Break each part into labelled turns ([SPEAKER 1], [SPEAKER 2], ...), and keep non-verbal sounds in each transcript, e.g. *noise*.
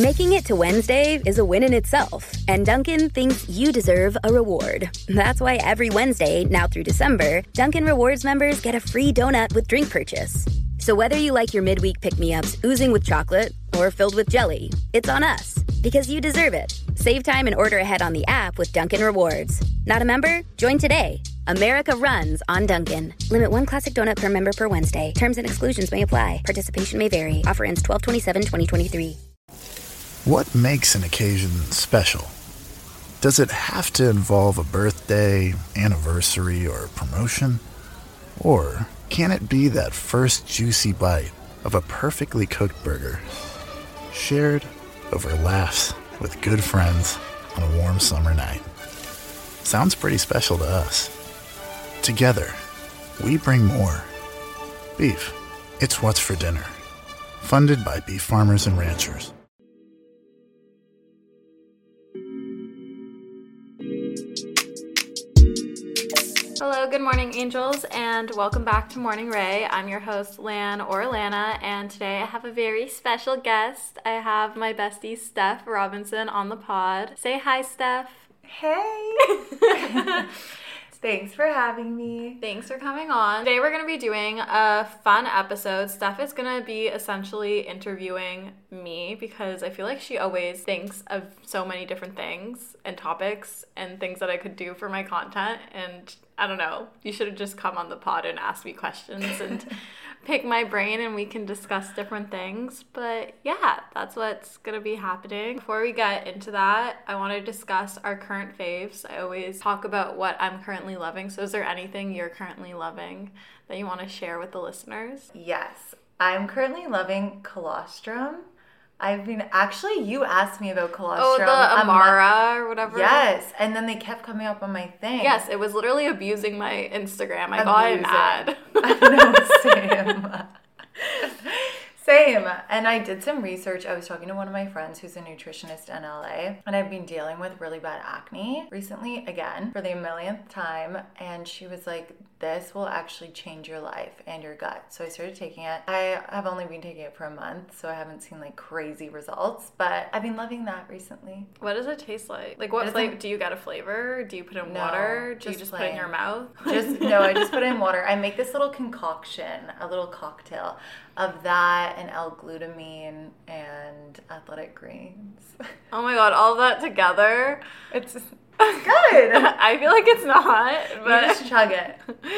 [SPEAKER 1] Making it to Wednesday is a win in itself, and Dunkin' thinks you deserve a reward. That's why every Wednesday, now through December, Dunkin' Rewards members get a free donut with drink purchase. So whether you like your midweek pick-me-ups oozing with chocolate or filled with jelly, it's on us because you deserve it. Save time and order ahead on the app with Dunkin' Rewards. Not a member? Join today. America runs on Dunkin'. Limit one classic donut per member per Wednesday. Terms and exclusions may apply. Participation may vary. Offer ends 12/27/2023.
[SPEAKER 2] What makes an occasion special? Does it have to involve a birthday, anniversary, or promotion? Or can it be that first juicy bite of a perfectly cooked burger, shared over laughs with good friends on a warm summer night? Sounds pretty special to us. Together, we bring more. Beef, it's what's for dinner. Funded by beef farmers and ranchers.
[SPEAKER 3] Hello, good morning, angels, and welcome back to Morning Rae. I'm your host, Lan or Lana, and today I have a very special guest. I have my bestie, Steph Robinson, on the pod. Say hi, Steph.
[SPEAKER 4] Hey! *laughs* *laughs* Thanks for having me.
[SPEAKER 3] Thanks for coming on. Today we're going to be doing a fun episode. Steph is going to be essentially interviewing me because I feel like she always thinks of so many different things and topics and things that I could do for my content. And I don't know, you should have just come on the pod and asked me questions and *laughs* pick my brain and we can discuss different things. But yeah, that's what's gonna be happening. Before we get into that, I want to discuss our current faves. I always talk about what I'm currently loving. So, is there anything you're currently loving that you want to share with the listeners?
[SPEAKER 4] Yes, I'm currently loving colostrum. I've been actually. You asked me about colostrum.
[SPEAKER 3] Oh, the Armra or whatever.
[SPEAKER 4] Yes, and then they kept coming up on my thing.
[SPEAKER 3] Yes, it was literally abusing my Instagram. I got an ad. *laughs*
[SPEAKER 4] I know, same. *laughs* Same. And I did some research. I was talking to one of my friends who's a nutritionist in LA, and I've been dealing with really bad acne recently, again, for the millionth time. And she was like, This will actually change your life and your gut. So I started taking it. I have only been taking it for a month, so I haven't seen like crazy results, but I've been loving that recently.
[SPEAKER 3] What does it taste like? Like, what flavor? Do you get a flavor? Do you put in
[SPEAKER 4] No,
[SPEAKER 3] water? Do you
[SPEAKER 4] just
[SPEAKER 3] just put it in your mouth? *laughs*
[SPEAKER 4] Just no, I just put it in *laughs* water. I make this little concoction, a little cocktail of that and L-glutamine and athletic greens. *laughs*
[SPEAKER 3] oh my god, all that together.
[SPEAKER 4] It's *laughs* good.
[SPEAKER 3] I feel like it's not,
[SPEAKER 4] You
[SPEAKER 3] but
[SPEAKER 4] just chug it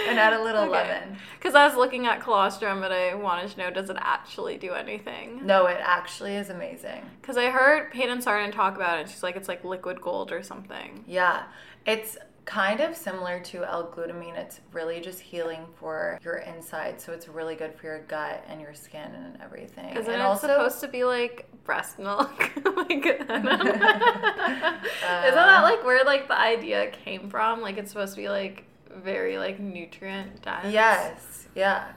[SPEAKER 4] and add a little *laughs* lemon.
[SPEAKER 3] Because I was looking at colostrum, but I wanted to know does it actually do anything?
[SPEAKER 4] No, it actually is amazing.
[SPEAKER 3] Because I heard Peyton Sardin talk about it. She's like, it's like liquid gold or something.
[SPEAKER 4] Yeah, it's kind of similar to L-glutamine. It's really just healing for your inside, so it's really good for your gut and your skin and everything.
[SPEAKER 3] Isn't
[SPEAKER 4] and
[SPEAKER 3] it supposed to be like breast milk? *laughs* like, I don't know. *laughs* Isn't that um, like where like the idea came from? Like it's supposed to be like very like nutrient dense.
[SPEAKER 4] Yes, yeah.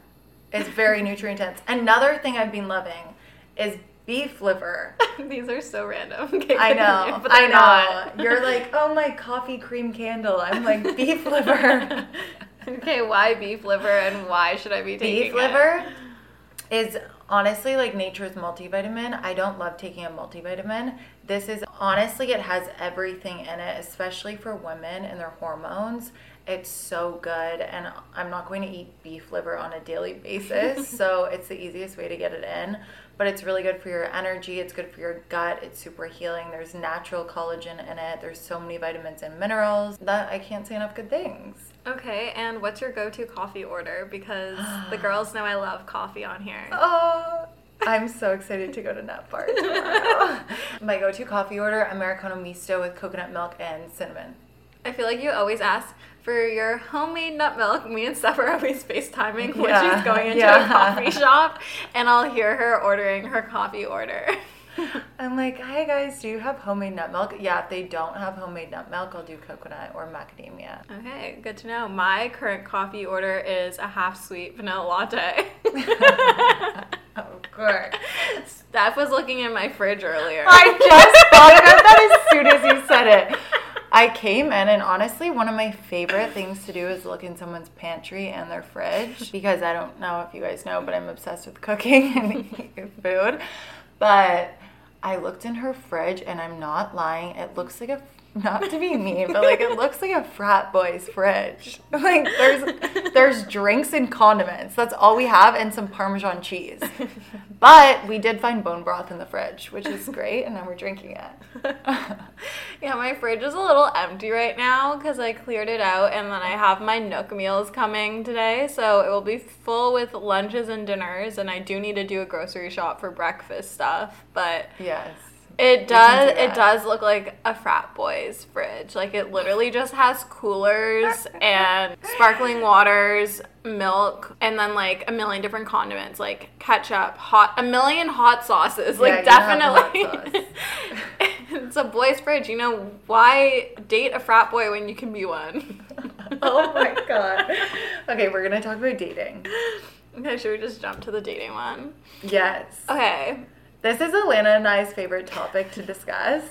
[SPEAKER 4] It's very nutrient dense. Another thing I've been loving is beef liver. *laughs*
[SPEAKER 3] These are so random. *laughs* Okay,
[SPEAKER 4] I know,
[SPEAKER 3] but
[SPEAKER 4] I know.
[SPEAKER 3] not.
[SPEAKER 4] You're *laughs* like, oh my coffee cream candle. I'm like beef liver.
[SPEAKER 3] okay, why beef liver and why should I be taking
[SPEAKER 4] beef
[SPEAKER 3] it?
[SPEAKER 4] liver is honestly like nature's multivitamin. I don't love taking a multivitamin. This is honestly, it has everything in it, especially for women and their hormones. It's so good, and I'm not going to eat beef liver on a daily basis, so it's the easiest way to get it in. But it's really good for your energy, it's good for your gut, it's super healing. There's natural collagen in it, there's so many vitamins and minerals that I can't say enough good things.
[SPEAKER 3] Okay, and what's your go-to coffee order? Because *gasps* the girls know I love coffee on here.
[SPEAKER 4] Oh, I'm so *laughs* excited to go to Nutbar tomorrow. *laughs* My go to coffee order Americano Misto with coconut milk and cinnamon.
[SPEAKER 3] I feel like you always ask for your homemade nut milk. Me and Steph are always FaceTiming when
[SPEAKER 4] Yeah,
[SPEAKER 3] she's going into
[SPEAKER 4] yeah.
[SPEAKER 3] a coffee shop, and I'll hear her ordering her coffee order. *laughs*
[SPEAKER 4] I'm like, hi guys, do you have homemade nut milk? Yeah, if they don't have homemade nut milk, I'll do coconut or macadamia.
[SPEAKER 3] okay, good to know. My current coffee order is a half sweet vanilla latte. *laughs*
[SPEAKER 4] Of course.
[SPEAKER 3] Steph was looking in my fridge earlier.
[SPEAKER 4] I just thought about that as soon as you said it. *laughs* I came in, and honestly, one of my favorite things to do is look in someone's pantry and their fridge *laughs* because I don't know if you guys know, but I'm obsessed with cooking *laughs* and food. But I looked in her fridge and I'm not lying. It looks like a not to be mean, but like it looks like a frat boy's fridge. *laughs* Like there's there's drinks and condiments. That's all we have and some parmesan cheese. *laughs* But we did find bone broth in the fridge, which is great, and now we're drinking it. *laughs*
[SPEAKER 3] yeah, my fridge is a little empty right now because I cleared it out, and then I have my Nook meals coming today, so it will be full with lunches and dinners. And I do need to do a grocery shop for breakfast stuff, but
[SPEAKER 4] Yes.
[SPEAKER 3] It does.
[SPEAKER 4] do
[SPEAKER 3] It does look like a frat boy's fridge. Like it literally just has coolers *laughs* and sparkling waters, milk, and then like a million different condiments, like ketchup, hot, a million hot sauces. Like
[SPEAKER 4] Yeah, you have hot
[SPEAKER 3] definitely. *laughs* it's a boy's fridge. You know why date a frat boy when you can be one? *laughs*
[SPEAKER 4] Oh my god. Okay, we're gonna talk about dating.
[SPEAKER 3] okay, should we just jump to the dating one?
[SPEAKER 4] Yes.
[SPEAKER 3] Okay.
[SPEAKER 4] This is Allana and I's favorite topic to discuss.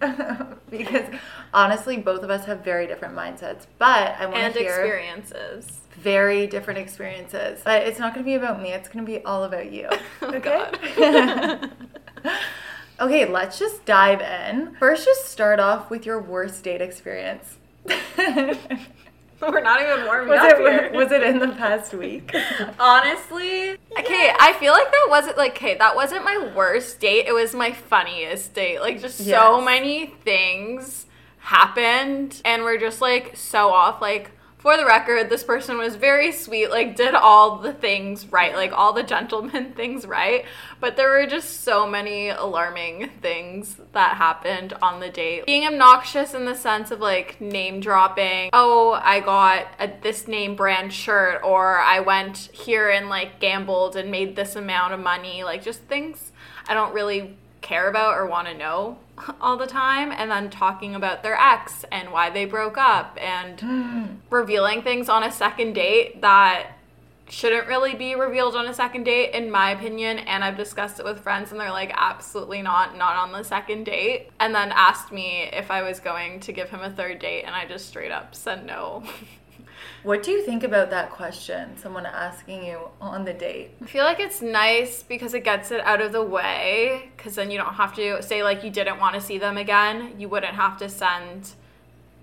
[SPEAKER 4] *laughs* because honestly, both of us have very different mindsets. But I want
[SPEAKER 3] And
[SPEAKER 4] to hear
[SPEAKER 3] experiences.
[SPEAKER 4] very different experiences. But it's not going to be about me. It's going to be all about you. *laughs*
[SPEAKER 3] Oh,
[SPEAKER 4] Okay. *laughs* okay, let's just dive in. First, just start off with your worst date experience. *laughs*
[SPEAKER 3] We're not even warming
[SPEAKER 4] was
[SPEAKER 3] up
[SPEAKER 4] it
[SPEAKER 3] here. *laughs*
[SPEAKER 4] was it in the past week? *laughs*
[SPEAKER 3] Honestly, okay, I feel like that wasn't like okay, that wasn't my worst date. It was my funniest date. Like just so many things happened and we're just like so off like for the record, this person was very sweet, like did all the things right, like all the gentleman *laughs* things right, but there were just so many alarming things that happened on the date. Being obnoxious in the sense of like name dropping. Oh, I got a, this name brand shirt or I went here and like gambled and made this amount of money, like just things I don't really care about or want to know *laughs* all the time and then talking about their ex and why they broke up and *gasps* revealing things on a second date that shouldn't really be revealed on a second date in my opinion and I've discussed it with friends and they're like absolutely not not on the second date and then asked me if I was going to give him a third date and I just straight up said no. *laughs*
[SPEAKER 4] What do you think about that question? Someone asking you on the date.
[SPEAKER 3] I feel like it's nice because it gets it out of the way because then you don't have to say like you didn't want to see them again. You wouldn't have to send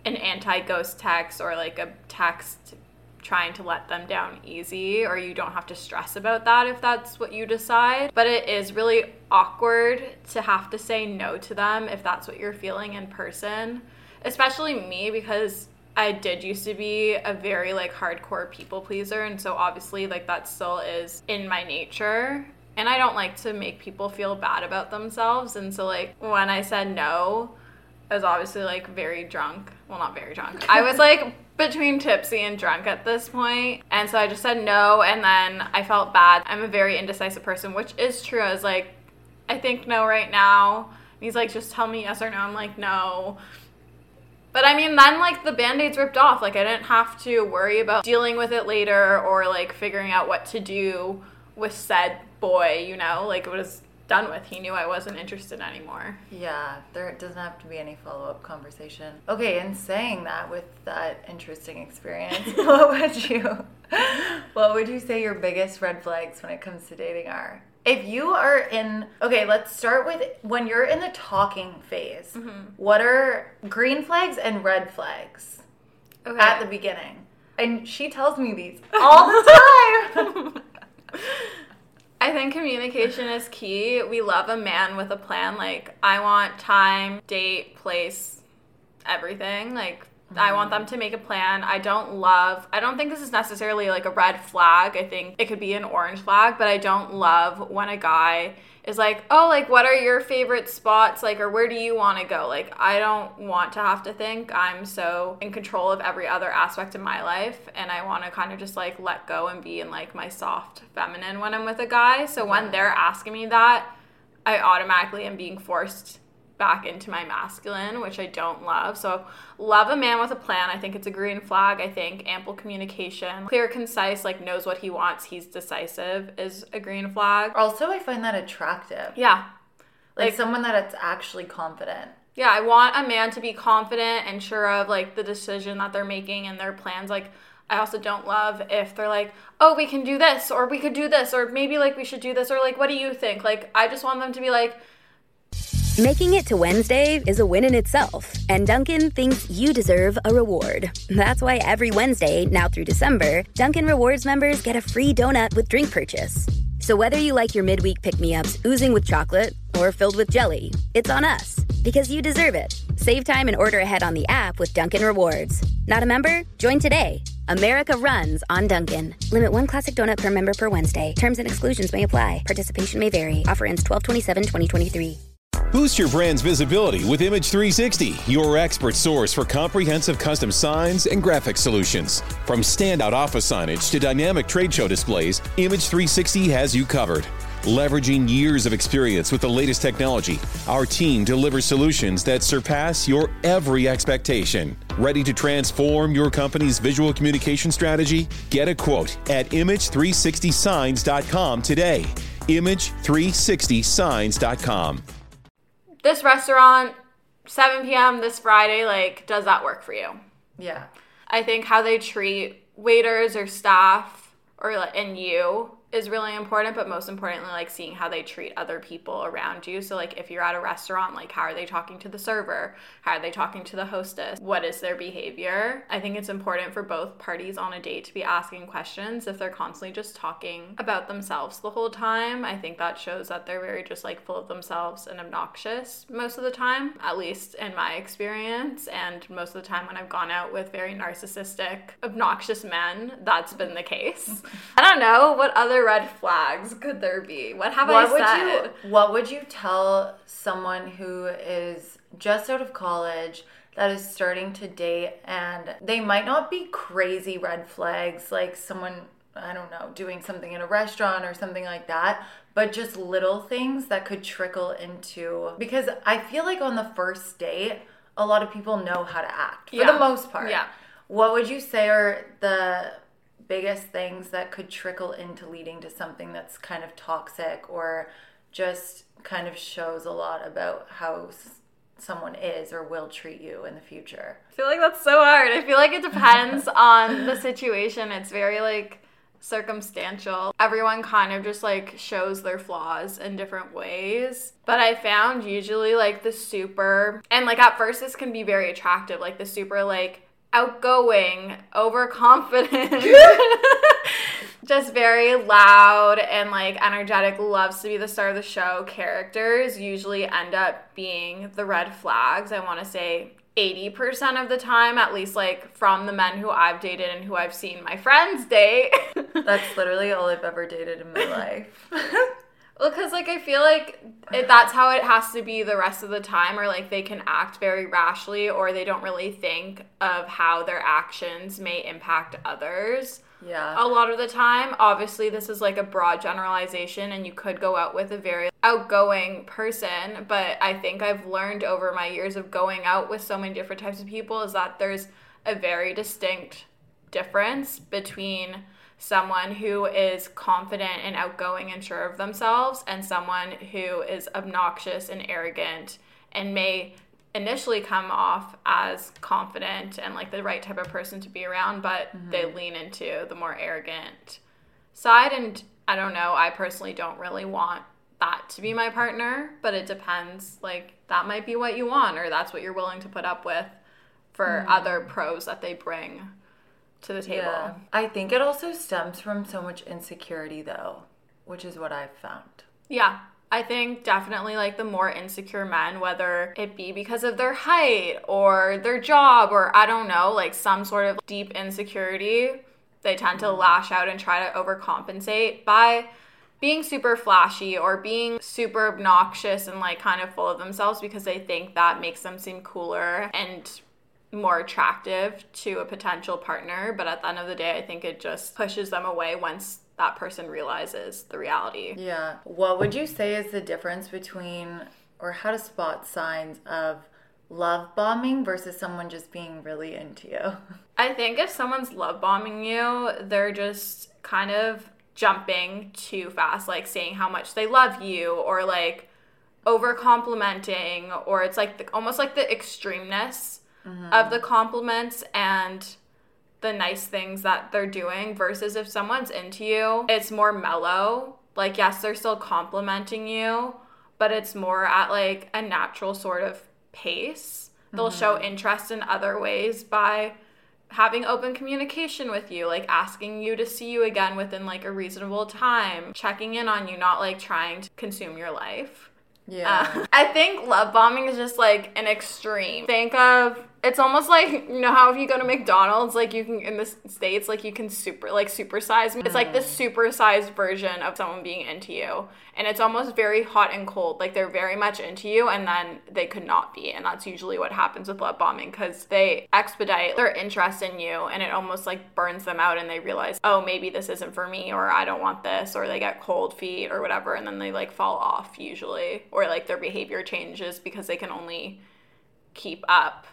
[SPEAKER 3] an anti-ghost text or like a text trying to let them down easy or you don't have to stress about that if that's what you decide. But it is really awkward to have to say no to them if that's what you're feeling in person. Especially me because I did used to be a very like hardcore people pleaser and so obviously like that still is in my nature and I don't like to make people feel bad about themselves and so like when I said no I was obviously like very drunk. Well, not very drunk. I was like *laughs* between tipsy and drunk at this point. And so I just said no. And then I felt bad. I'm a very indecisive person, which is true. I was like, I think no right now. And he's like, just tell me yes or no. I'm like, no. But I mean, then like the band aids ripped off. Like, I didn't have to worry about dealing with it later or like figuring out what to do with said boy, you know? Like, it was done with. He knew I wasn't interested anymore.
[SPEAKER 4] Yeah, there doesn't have to be any follow up conversation. Okay, and saying that with that interesting experience, *laughs* what would you what would you say your biggest red flags when it comes to dating are? If you are in okay, let's start with when you're in the talking phase.
[SPEAKER 3] Mm-hmm.
[SPEAKER 4] What are green flags and red flags
[SPEAKER 3] Okay.
[SPEAKER 4] at the beginning? And she tells me these *laughs* all the time. *laughs*
[SPEAKER 3] I think communication is key. We love a man with a plan. Like, I want time, date, place, everything. Like, I want them to make a plan. I don't love, I don't think this is necessarily like a red flag. I think it could be an orange flag, but I don't love when a guy is like, oh, like, what are your favorite spots? Like, or where do you want to go? Like, I don't want to have to think. I'm so in control of every other aspect of my life. And I want to kind of just like let go and be in like my soft feminine when I'm with a guy. So when they're asking me that, I automatically am being forced back into my masculine, which I don't love. So, love a man with a plan. I think it's a green flag. I think ample communication, clear, concise, like knows what he wants, he's decisive is a green flag.
[SPEAKER 4] also, I find that attractive.
[SPEAKER 3] Yeah.
[SPEAKER 4] Like
[SPEAKER 3] Like,
[SPEAKER 4] someone that's actually confident.
[SPEAKER 3] yeah, I want a man to be confident and sure of like the decision that they're making and their plans. Like, I also don't love if they're like, oh, we can do this, or we could do this, or maybe like we should do this, or like, what do you think? Like, I just want them to be like,
[SPEAKER 1] Making it to Wednesday is a win in itself, and Dunkin' thinks you deserve a reward. That's why every Wednesday, now through December, Dunkin' Rewards members get a free donut with drink purchase. So whether you like your midweek pick me ups oozing with chocolate or filled with jelly, it's on us because you deserve it. Save time and order ahead on the app with Dunkin' Rewards. Not a member? Join today. America runs on Dunkin'. Limit one classic donut per member per Wednesday. Terms and exclusions may apply. Participation may vary. Offer ends 12 2023.
[SPEAKER 5] Boost your brand's visibility with Image 360, your expert source for comprehensive custom signs and graphic solutions. From standout office signage to dynamic trade show displays, Image 360 has you covered. Leveraging years of experience with the latest technology, our team delivers solutions that surpass your every expectation. Ready to transform your company's visual communication strategy? Get a quote at image360signs.com today. Image360signs.com.
[SPEAKER 3] This restaurant, 7 p.m. this Friday, like, does that work for you?
[SPEAKER 4] Yeah.
[SPEAKER 3] I think how they treat waiters or staff or and you is really important, but most importantly, like seeing how they treat other people around you. So, like, if you're at a restaurant, like, how are they talking to the server? How are they talking to the hostess? What is their behavior? I think it's important for both parties on a date to be asking questions. If they're constantly just talking about themselves the whole time, I think that shows that they're very just like full of themselves and obnoxious most of the time, at least in my experience. And most of the time, when I've gone out with very narcissistic, obnoxious men, that's been the case. *laughs* I don't know what other red flags could there be? What have
[SPEAKER 4] what
[SPEAKER 3] I
[SPEAKER 4] would
[SPEAKER 3] said?
[SPEAKER 4] you what would you tell someone who is just out of college that is starting to date and they might not be crazy red flags like someone I don't know, doing something in a restaurant or something like that, but just little things that could trickle into because I feel like on the first date, a lot of people know how to act for
[SPEAKER 3] Yeah.
[SPEAKER 4] the most part.
[SPEAKER 3] Yeah.
[SPEAKER 4] What would you say are the biggest things that could trickle into leading to something that's kind of toxic or just kind of shows a lot about how s- someone is or will treat you in the future?
[SPEAKER 3] I feel like that's so hard. I feel like it depends *laughs* on the situation. It's very like circumstantial. Everyone kind of just like shows their flaws in different ways. But I found usually like the super and like at first this can be very attractive, like the super like outgoing, overconfident. *laughs* *laughs* just very loud and like energetic, loves to be the star of the show characters usually end up being the red flags. I want to say 80% of the time, at least like from the men who I've dated and who I've seen my friends date. *laughs*
[SPEAKER 4] That's literally all I've ever dated in my life.
[SPEAKER 3] Well, because like I feel like it, that's how it has to be the rest of the time, or like they can act very rashly, or they don't really think of how their actions may impact others.
[SPEAKER 4] Yeah.
[SPEAKER 3] A lot of the time, obviously, this is like a broad generalization, and you could go out with a very outgoing person, but I think I've learned over my years of going out with so many different types of people is that there's a very distinct difference between someone who is confident and outgoing and sure of themselves and someone who is obnoxious and arrogant and may initially come off as confident and like the right type of person to be around but mm-hmm. they lean into the more arrogant side and I don't know I personally don't really want that to be my partner but it depends like that might be what you want or that's what you're willing to put up with for mm-hmm. other pros that they bring to the table.
[SPEAKER 4] Yeah. I think it also stems from so much insecurity, though, which is what I've found.
[SPEAKER 3] Yeah. I think definitely like the more insecure men, whether it be because of their height or their job or I don't know, like some sort of deep insecurity, they tend to mm-hmm. lash out and try to overcompensate by being super flashy or being super obnoxious and like kind of full of themselves because they think that makes them seem cooler and more attractive to a potential partner. But at the end of the day, I think it just pushes them away once that person realizes the reality.
[SPEAKER 4] Yeah. What would you say is the difference between, or how to spot signs of love bombing versus someone just being really into you? *laughs*
[SPEAKER 3] I think if someone's love bombing you, they're just kind of jumping too fast, like saying how much they love you or like over complimenting, or it's like the, almost like the extremeness of the compliments and the nice things that they're doing versus if someone's into you, it's more mellow. Like, yes, they're still complimenting you, but it's more at like a natural sort of pace. They'll show interest in other ways by having open communication with you, like asking you to see you again within like a reasonable time, checking in on you, not like trying to consume your life.
[SPEAKER 4] Yeah.
[SPEAKER 3] Uh, *laughs* I think love bombing is just like an extreme. Think of it's almost like you know how if you go to McDonald's, like you can in the states, like you can super like supersize. It's like the mm. supersized version of someone being into you, and it's almost very hot and cold. Like they're very much into you, and then they could not be, and that's usually what happens with love bombing because they expedite their interest in you, and it almost like burns them out, and they realize, oh, maybe this isn't for me, or I don't want this, or they get cold feet or whatever, and then they like fall off usually, or like their behavior changes because they can only keep up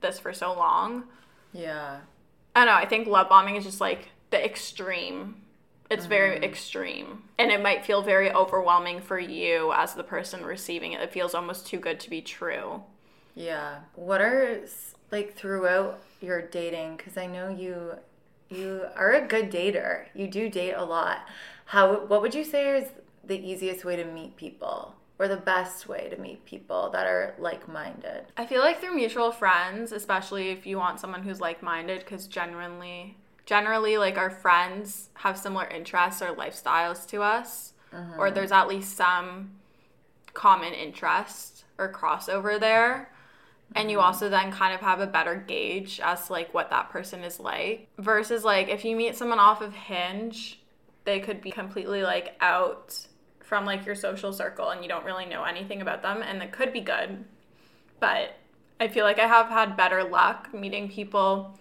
[SPEAKER 3] this for so long.
[SPEAKER 4] yeah.
[SPEAKER 3] I don't know. I think love bombing is just like the extreme. It's very mm-hmm. extreme. And it might feel very overwhelming for you as the person receiving it. It feels almost too good to be true.
[SPEAKER 4] Yeah. What are like throughout your dating cuz I know you you are a good dater. You do date a lot. How what would you say is the easiest way to meet people or the best way to meet people that are like-minded?
[SPEAKER 3] I feel like through mutual friends, especially if you want someone who's like-minded cuz generally generally like our friends have similar interests or lifestyles to us or mm-hmm. there's at least some common interest or crossover there. And you mm-hmm. also then kind of have a better gauge as to like what that person is like. Versus like if you meet someone off of Hinge, they could be completely like out from like your social circle and you don't really know anything about them and it could be good. But I feel like I have had better luck meeting people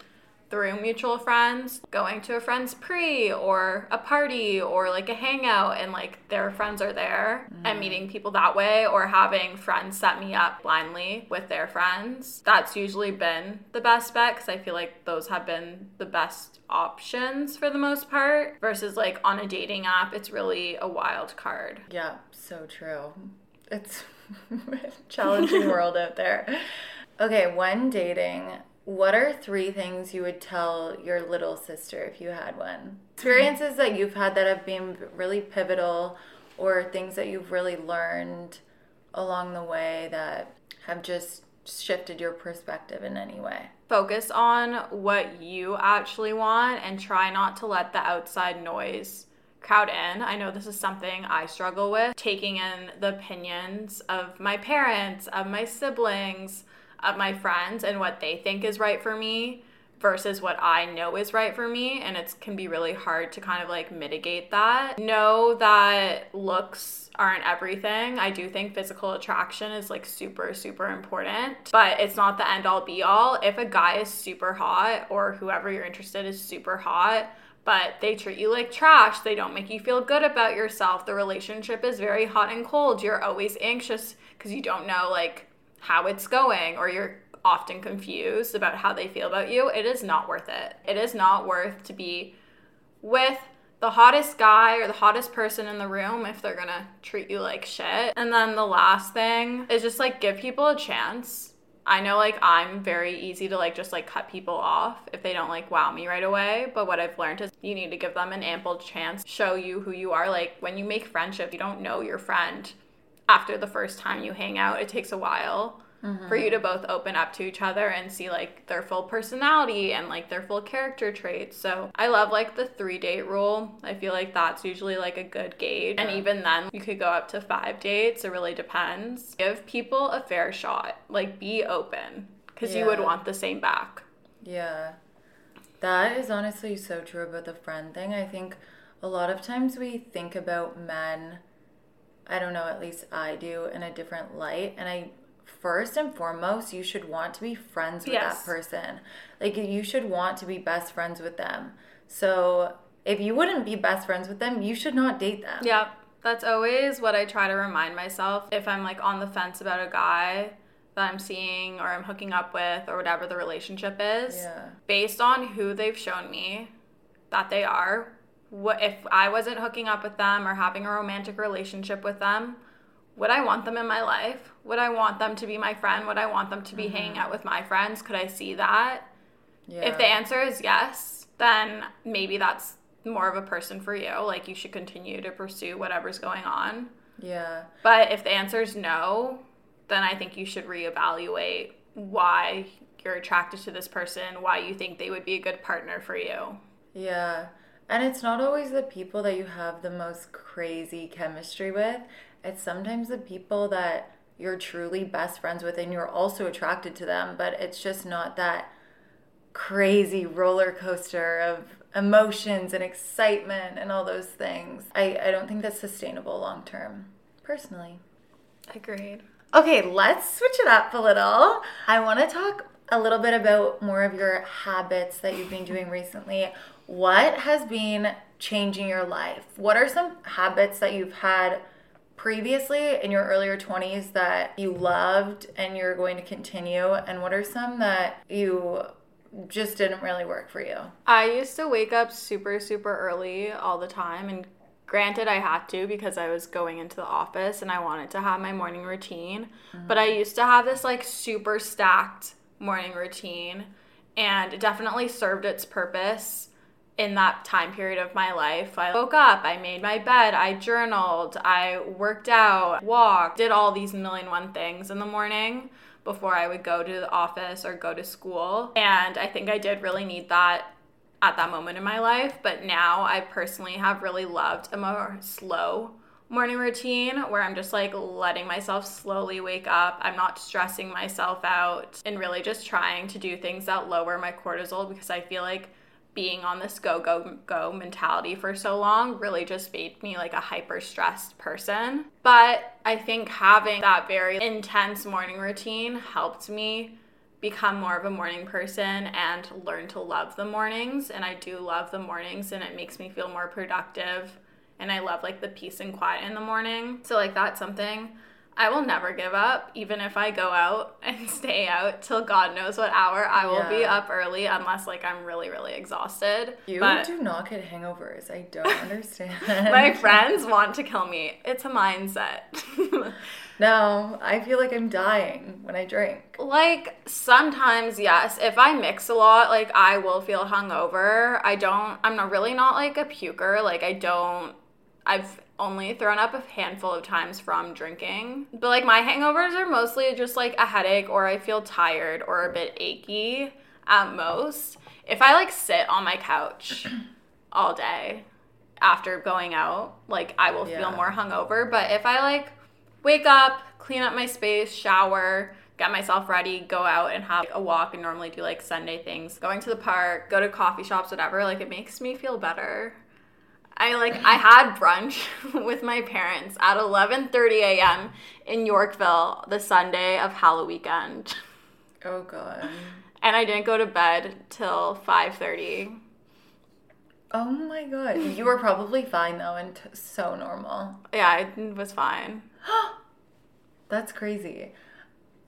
[SPEAKER 3] through mutual friends, going to a friend's pre or a party or like a hangout and like their friends are there and mm. meeting people that way or having friends set me up blindly with their friends. That's usually been the best bet because I feel like those have been the best options for the most part versus like on a dating app, it's really a wild card.
[SPEAKER 4] Yeah, so true. It's *laughs* a challenging world out there. Okay, when dating, what are three things you would tell your little sister if you had one? *laughs* Experiences that you've had that have been really pivotal or things that you've really learned along the way that have just shifted your perspective in any way?
[SPEAKER 3] focus on what you actually want and try not to let the outside noise crowd in. I know this is something I struggle with, taking in the opinions of my parents, of my siblings, of my friends and what they think is right for me versus what I know is right for me and it can be really hard to kind of like mitigate that. Know that looks aren't everything. I do think physical attraction is like super super important, but it's not the end all be all. If a guy is super hot or whoever you're interested is super hot, but they treat you like trash. They don't make you feel good about yourself. The relationship is very hot and cold. You're always anxious because you don't know like how it's going or you're often confused about how they feel about you. It is not worth it. It is not worth to be with the hottest guy or the hottest person in the room if they're gonna treat you like shit. And then the last thing is just like give people a chance. I know like I'm very easy to like just like cut people off if they don't like wow me right away. But what I've learned is you need to give them an ample chance, show you who you are. Like when you make friendship, you don't know your friend after the first time you hang out. It takes a while for mm-hmm. you to both open up to each other and see like their full personality and like their full character traits. So I love like the three date rule. I feel like that's usually like a good gauge. And even then, you could go up to five dates. It really depends. Give people a fair shot. Like be open because you would want the same back.
[SPEAKER 4] Yeah. That is honestly so true about the friend thing. I think a lot of times we think about men, I don't know, at least I do, in a different light. And I, first and foremost, you should want to be friends with
[SPEAKER 3] Yes.
[SPEAKER 4] that person. Like, you should want to be best friends with them. So, if you wouldn't be best friends with them, you should not date them.
[SPEAKER 3] Yeah. That's always what I try to remind myself if I'm like on the fence about a guy that I'm seeing or I'm hooking up with or whatever the relationship is.
[SPEAKER 4] Yeah.
[SPEAKER 3] Based on who they've shown me that they are, what if I wasn't hooking up with them or having a romantic relationship with them, would I want them in my life? Would I want them to be my friend? Would I want them to be mm-hmm. hanging out with my friends? Could I see that?
[SPEAKER 4] Yeah.
[SPEAKER 3] If the answer is yes, then maybe that's more of a person for you. Like you should continue to pursue whatever's going on.
[SPEAKER 4] Yeah.
[SPEAKER 3] But if the answer is no, then I think you should reevaluate why you're attracted to this person, why you think they would be a good partner for you.
[SPEAKER 4] Yeah. And it's not always the people that you have the most crazy chemistry with. It's sometimes the people that you're truly best friends with and you're also attracted to them, but it's just not that crazy roller coaster of emotions and excitement and all those things. I, I don't think that's sustainable long term, personally.
[SPEAKER 3] Agreed.
[SPEAKER 4] Okay, let's switch it up a little. I want to talk a little bit about more of your habits that you've been doing recently. What has been changing your life? What are some habits that you've had previously in your earlier 20s that you loved and you're going to continue? And what are some that you just didn't really work for you?
[SPEAKER 3] I used to wake up super, super early all the time. And granted, I had to because I was going into the office and I wanted to have my morning routine. Mm-hmm. But I used to have this like super stacked morning routine and it definitely served its purpose in that time period of my life. I woke up, I made my bed, I journaled, I worked out, walked, did all these million one things in the morning before I would go to the office or go to school. And I think I did really need that at that moment in my life. But now I personally have really loved a more slow morning routine where I'm just like letting myself slowly wake up. I'm not stressing myself out and really just trying to do things that lower my cortisol because I feel like being on this go go go mentality for so long really just made me like a hyper stressed person. But i think having that very intense morning routine helped me become more of a morning person and learn to love the mornings. And i do love the mornings and it makes me feel more productive. And i love like the peace and quiet in the morning. So like that's something I will never give up, even if I go out and *laughs* stay out till God knows what hour. I will yeah. be up early unless like I'm really, really exhausted.
[SPEAKER 4] You but do not get hangovers. I don't *laughs* understand.
[SPEAKER 3] my friends want to kill me. It's a mindset. *laughs*
[SPEAKER 4] no, I feel like I'm dying when I drink.
[SPEAKER 3] Like sometimes, yes. If I mix a lot, like I will feel hungover. I don't. I'm not really not like a puker. Like I don't. I've only thrown up a handful of times from drinking. But like my hangovers are mostly just like a headache or I feel tired or a bit achy at most. If I like sit on my couch *clears throat* all day after going out, like I will yeah. feel more hungover. But if I like wake up, clean up my space, shower, get myself ready, go out and have a walk and normally do like Sunday things, going to the park, go to coffee shops, whatever, like it makes me feel better. I like I had brunch *laughs* with my parents at 11:30 a.m. in Yorkville the Sunday of Halloween weekend.
[SPEAKER 4] Oh god.
[SPEAKER 3] And I didn't go to bed till 5:30.
[SPEAKER 4] Oh my god. You were probably fine though and t- so normal.
[SPEAKER 3] Yeah, it was fine. *gasps*
[SPEAKER 4] That's crazy.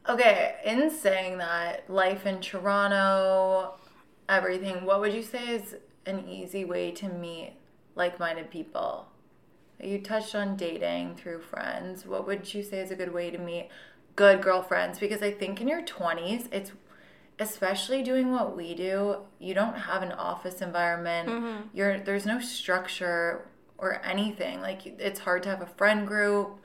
[SPEAKER 4] Okay, in saying that, life in Toronto, everything, what would you say is an easy way to meet like minded people. You touched on dating through friends. What would you say is a good way to meet good girlfriends? Because I think in your 20s, it's especially doing what we do, you don't have an office environment. Mm-hmm. You're there's no structure or anything. Like it's hard to have a friend group.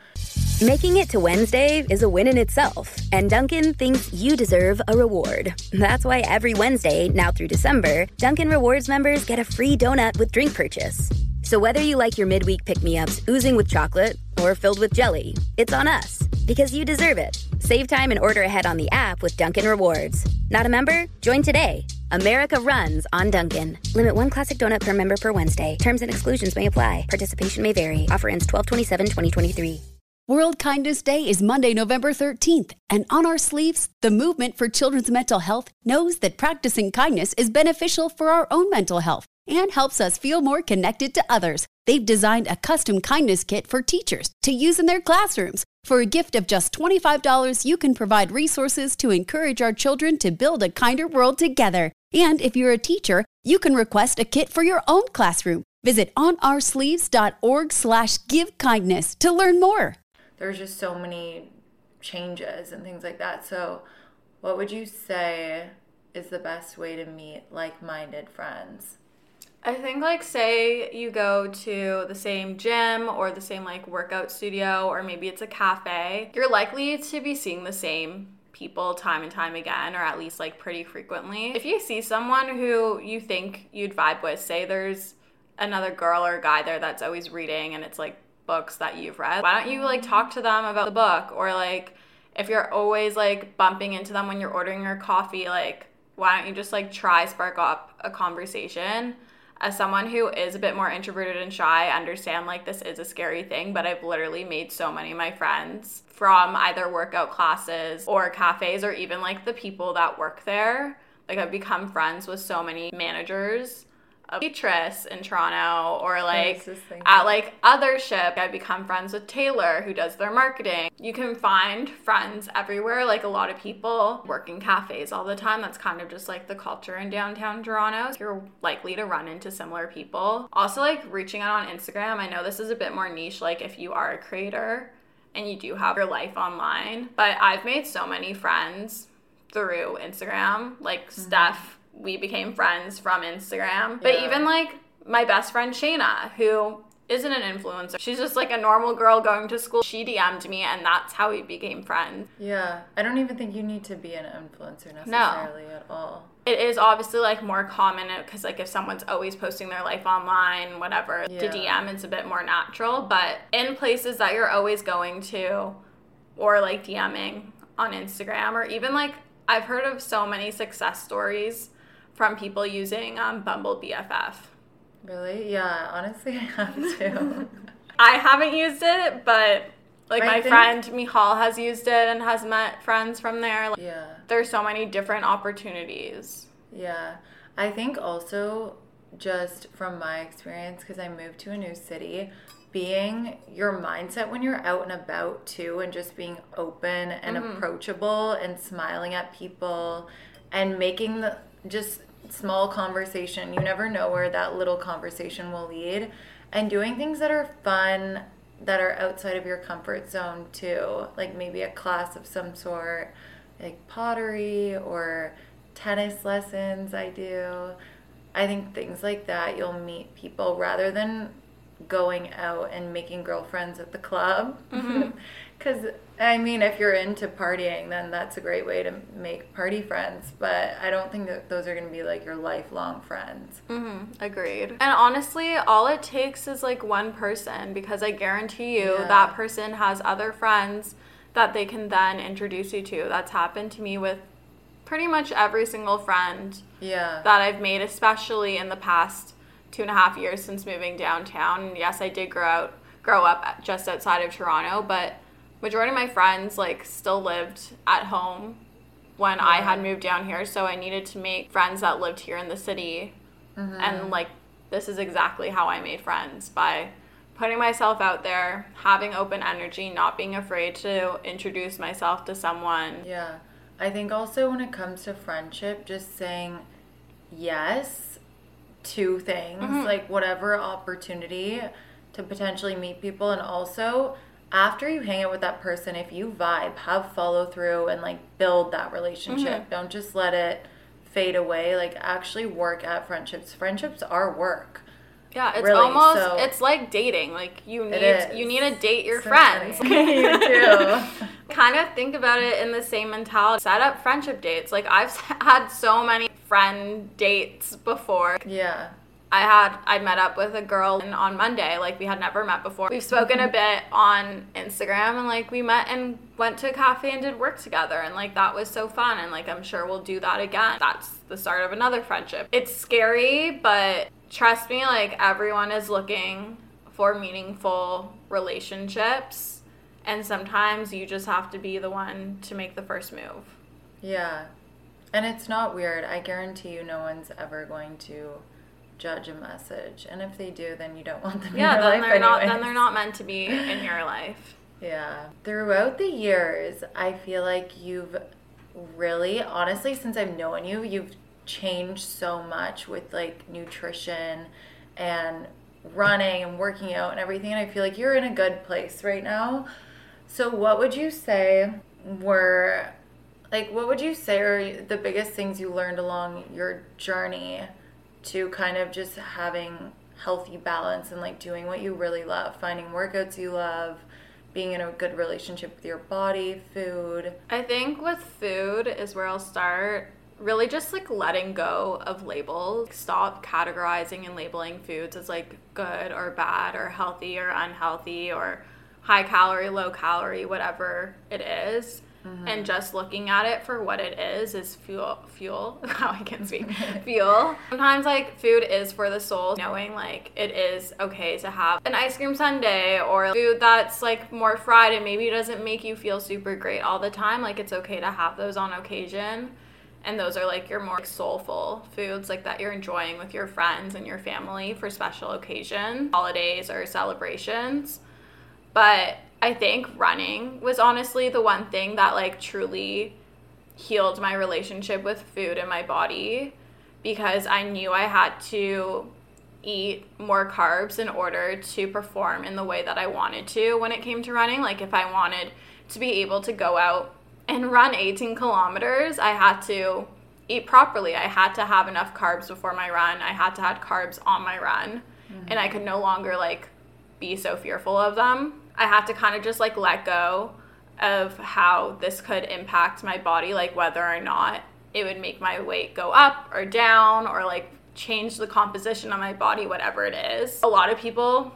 [SPEAKER 1] Making it to Wednesday is a win in itself, and Dunkin' thinks you deserve a reward. That's why every Wednesday, now through December, Dunkin' Rewards members get a free donut with drink purchase. So whether you like your midweek pick-me-ups oozing with chocolate or filled with jelly, it's on us because you deserve it. Save time and order ahead on the app with Dunkin' Rewards. Not a member? Join today. America runs on Dunkin'. Limit one classic donut per member per Wednesday. Terms and exclusions may apply. Participation may vary. Offer ends 12/27/2023.
[SPEAKER 6] World Kindness Day is Monday, November 13th, and on our sleeves, the Movement for Children's Mental Health knows that practicing kindness is beneficial for our own mental health and helps us feel more connected to others. They've designed a custom kindness kit for teachers to use in their classrooms. For a gift of just $25, you can provide resources to encourage our children to build a kinder world together. And if you're a teacher, you can request a kit for your own classroom. Visit onoursleeves.org slash givekindness to learn more.
[SPEAKER 4] There's just so many changes and things like that. So what would you say is the best way to meet like-minded friends?
[SPEAKER 3] I think like say you go to the same gym or the same like workout studio or maybe it's a cafe, you're likely to be seeing the same people time and time again or at least like pretty frequently. If you see someone who you think you'd vibe with, say there's another girl or guy there that's always reading and it's like books that you've read, why don't you like talk to them about the book or like if you're always like bumping into them when you're ordering your coffee, like why don't you just like try spark up a conversation? As someone who is a bit more introverted and shy, I understand like this is a scary thing, but I've literally made so many of my friends from either workout classes or cafes or even like the people that work there. Like I've become friends with so many managers a waitress in Toronto or like at like other ship I've become friends with Taylor who does their marketing. You can find friends everywhere like a lot of people work in cafes all the time. That's kind of just like the culture in downtown Toronto. You're likely to run into similar people. Also like reaching out on Instagram. I know this is a bit more niche like if you are a creator and you do have your life online, but I've made so many friends through Instagram. Like mm-hmm. Steph we became friends from Instagram. But yeah. even like my best friend Shayna, who isn't an influencer. She's just like a normal girl going to school. She DM'd me and that's how we became friends.
[SPEAKER 4] Yeah. I don't even think you need to be an influencer necessarily no. at all.
[SPEAKER 3] It is obviously like more common because like if someone's always posting their life online, whatever, yeah. to DM it's a bit more natural. But in places that you're always going to or like DMing on Instagram or even like I've heard of so many success stories from people using um, Bumble BFF.
[SPEAKER 4] Really? Yeah, honestly, I have too. *laughs*
[SPEAKER 3] I haven't used it, but like I my think... friend Mihal has used it and has met friends from there. Like,
[SPEAKER 4] yeah.
[SPEAKER 3] There's so many different opportunities.
[SPEAKER 4] Yeah. I think also just from my experience because I moved to a new city, being your mindset when you're out and about too and just being open and mm-hmm. approachable and smiling at people and making the just small conversation. You never know where that little conversation will lead. And doing things that are fun, that are outside of your comfort zone too, like maybe a class of some sort, like pottery or tennis lessons, I do. I think things like that, you'll meet people rather than going out and making girlfriends at the club. Because mm-hmm. *laughs* I mean, if you're into partying, then that's a great way to make party friends. But I don't think that those are going to be like your lifelong friends.
[SPEAKER 3] Mm-hmm. Agreed. And honestly, all it takes is like one person because I guarantee you yeah. that person has other friends that they can then introduce you to. That's happened to me with pretty much every single friend
[SPEAKER 4] yeah.
[SPEAKER 3] that I've made, especially in the past two and a half years since moving downtown. And yes, I did grow out, grow up just outside of Toronto, but majority of my friends like still lived at home when yeah. I had moved down here, so I needed to make friends that lived here in the city. Mm-hmm. And like this is exactly how I made friends by putting myself out there, having open energy, not being afraid to introduce myself to someone.
[SPEAKER 4] Yeah. I think also when it comes to friendship, just saying yes to things, mm-hmm. like whatever opportunity to potentially meet people and also after you hang out with that person, if you vibe, have follow through and like build that relationship. Mm-hmm. Don't just let it fade away. Like actually work at friendships. Friendships are work.
[SPEAKER 3] Yeah, it's really, almost so it's like dating. Like you need you need to date your so friends. you do. kind of think about it in the same mentality. Set up friendship dates. Like I've *laughs* had so many friend dates before.
[SPEAKER 4] Yeah.
[SPEAKER 3] I had I met up with a girl on Monday, like we had never met before. We've spoken a bit on Instagram and like we met and went to a cafe and did work together and like that was so fun and like I'm sure we'll do that again. That's the start of another friendship. It's scary, but trust me, like everyone is looking for meaningful relationships and sometimes you just have to be the one to make the first move.
[SPEAKER 4] Yeah. And it's not weird. I guarantee you no one's ever going to judge a message, and if they do, then you don't want them. Yeah,
[SPEAKER 3] then they're anyways. not. Then they're not meant to be in your life. *laughs*
[SPEAKER 4] Yeah. Throughout the years, I feel like you've really, honestly, since I've known you, you've changed so much with like nutrition and running and working out and everything. And I feel like you're in a good place right now. So, what would you say were like, what would you say are the biggest things you learned along your journey to kind of just having healthy balance and like doing what you really love, finding workouts you love, being in a good relationship with your body, food.
[SPEAKER 3] I think with food is where I'll start. Really, just like letting go of labels. Stop categorizing and labeling foods as like good or bad or healthy or unhealthy or high calorie, low calorie, whatever it is. Mm-hmm. And just looking at it for what it is is fuel. Fuel. *laughs* How I can speak. *laughs* fuel. Sometimes like food is for the soul. Knowing like it is okay to have an ice cream sundae or food that's like more fried and maybe doesn't make you feel super great all the time. Like it's okay to have those on occasion. And those are like your more soulful foods, like that you're enjoying with your friends and your family for special occasions, holidays, or celebrations. But I think running was honestly the one thing that like truly healed my relationship with food and my body because I knew I had to eat more carbs in order to perform in the way that I wanted to when it came to running. Like if I wanted to be able to go out and run 18 kilometers, I had to eat properly. I had to have enough carbs before my run. I had to have carbs on my run. Mm-hmm. And I could no longer like be so fearful of them. I had to kind of just like let go of how this could impact my body, like whether or not it would make my weight go up or down or like change the composition of my body, whatever it is. A lot of people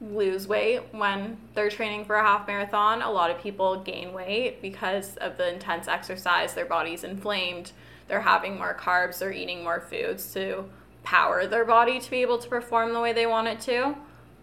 [SPEAKER 3] lose weight when they're training for a half marathon. A lot of people gain weight because of the intense exercise, their body's inflamed, they're having more carbs, they're eating more foods to power their body to be able to perform the way they want it to.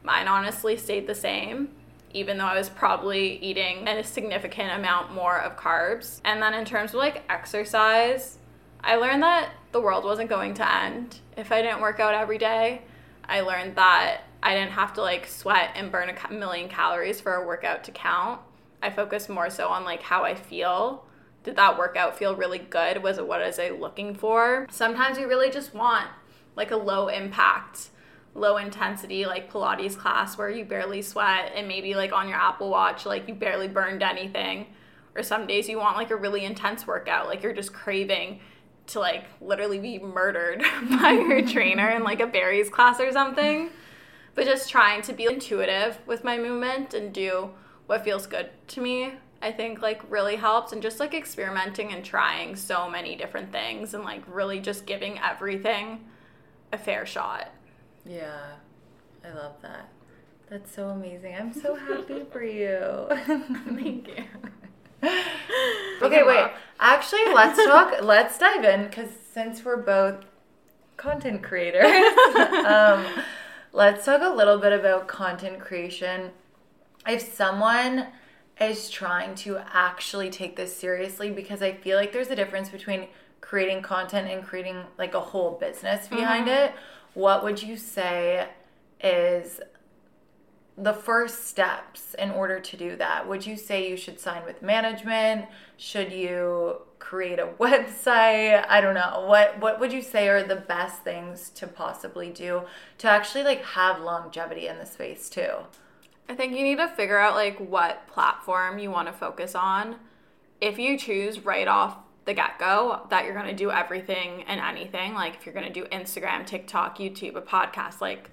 [SPEAKER 3] Mine honestly stayed the same even though I was probably eating a significant amount more of carbs. And then in terms of like exercise, I learned that the world wasn't going to end if I didn't work out every day. I learned that I didn't have to like sweat and burn a million calories for a workout to count. I focused more so on like how I feel. Did that workout feel really good? Was it what was I looking for? Sometimes you really just want like a low impact low intensity like Pilates class where you barely sweat and maybe like on your Apple Watch like you barely burned anything. Or some days you want like a really intense workout, like you're just craving to like literally be murdered *laughs* by your trainer in like a Barry's class or something. But just trying to be intuitive with my movement and do what feels good to me, I think like really helps and just like experimenting and trying so many different things and like really just giving everything a fair shot.
[SPEAKER 4] Yeah, I love that. That's so amazing. I'm so happy for you. *laughs*
[SPEAKER 3] Thank you.
[SPEAKER 4] okay, wait. Actually, let's talk. *laughs* let's dive in because since we're both content creators, *laughs* um, let's talk a little bit about content creation. If someone is trying to actually take this seriously, because I feel like there's a difference between creating content and creating like a whole business behind mm-hmm. it what would you say is the first steps in order to do that? Would you say you should sign with management? Should you create a *laughs* website? I don't know. What what would you say are the best things to possibly do to actually like have longevity in the space too?
[SPEAKER 3] I think you need to figure out like what platform you want to focus on. If you choose right off the get go that you're going to do everything and anything. Like if you're going to do Instagram, TikTok, YouTube, a podcast, like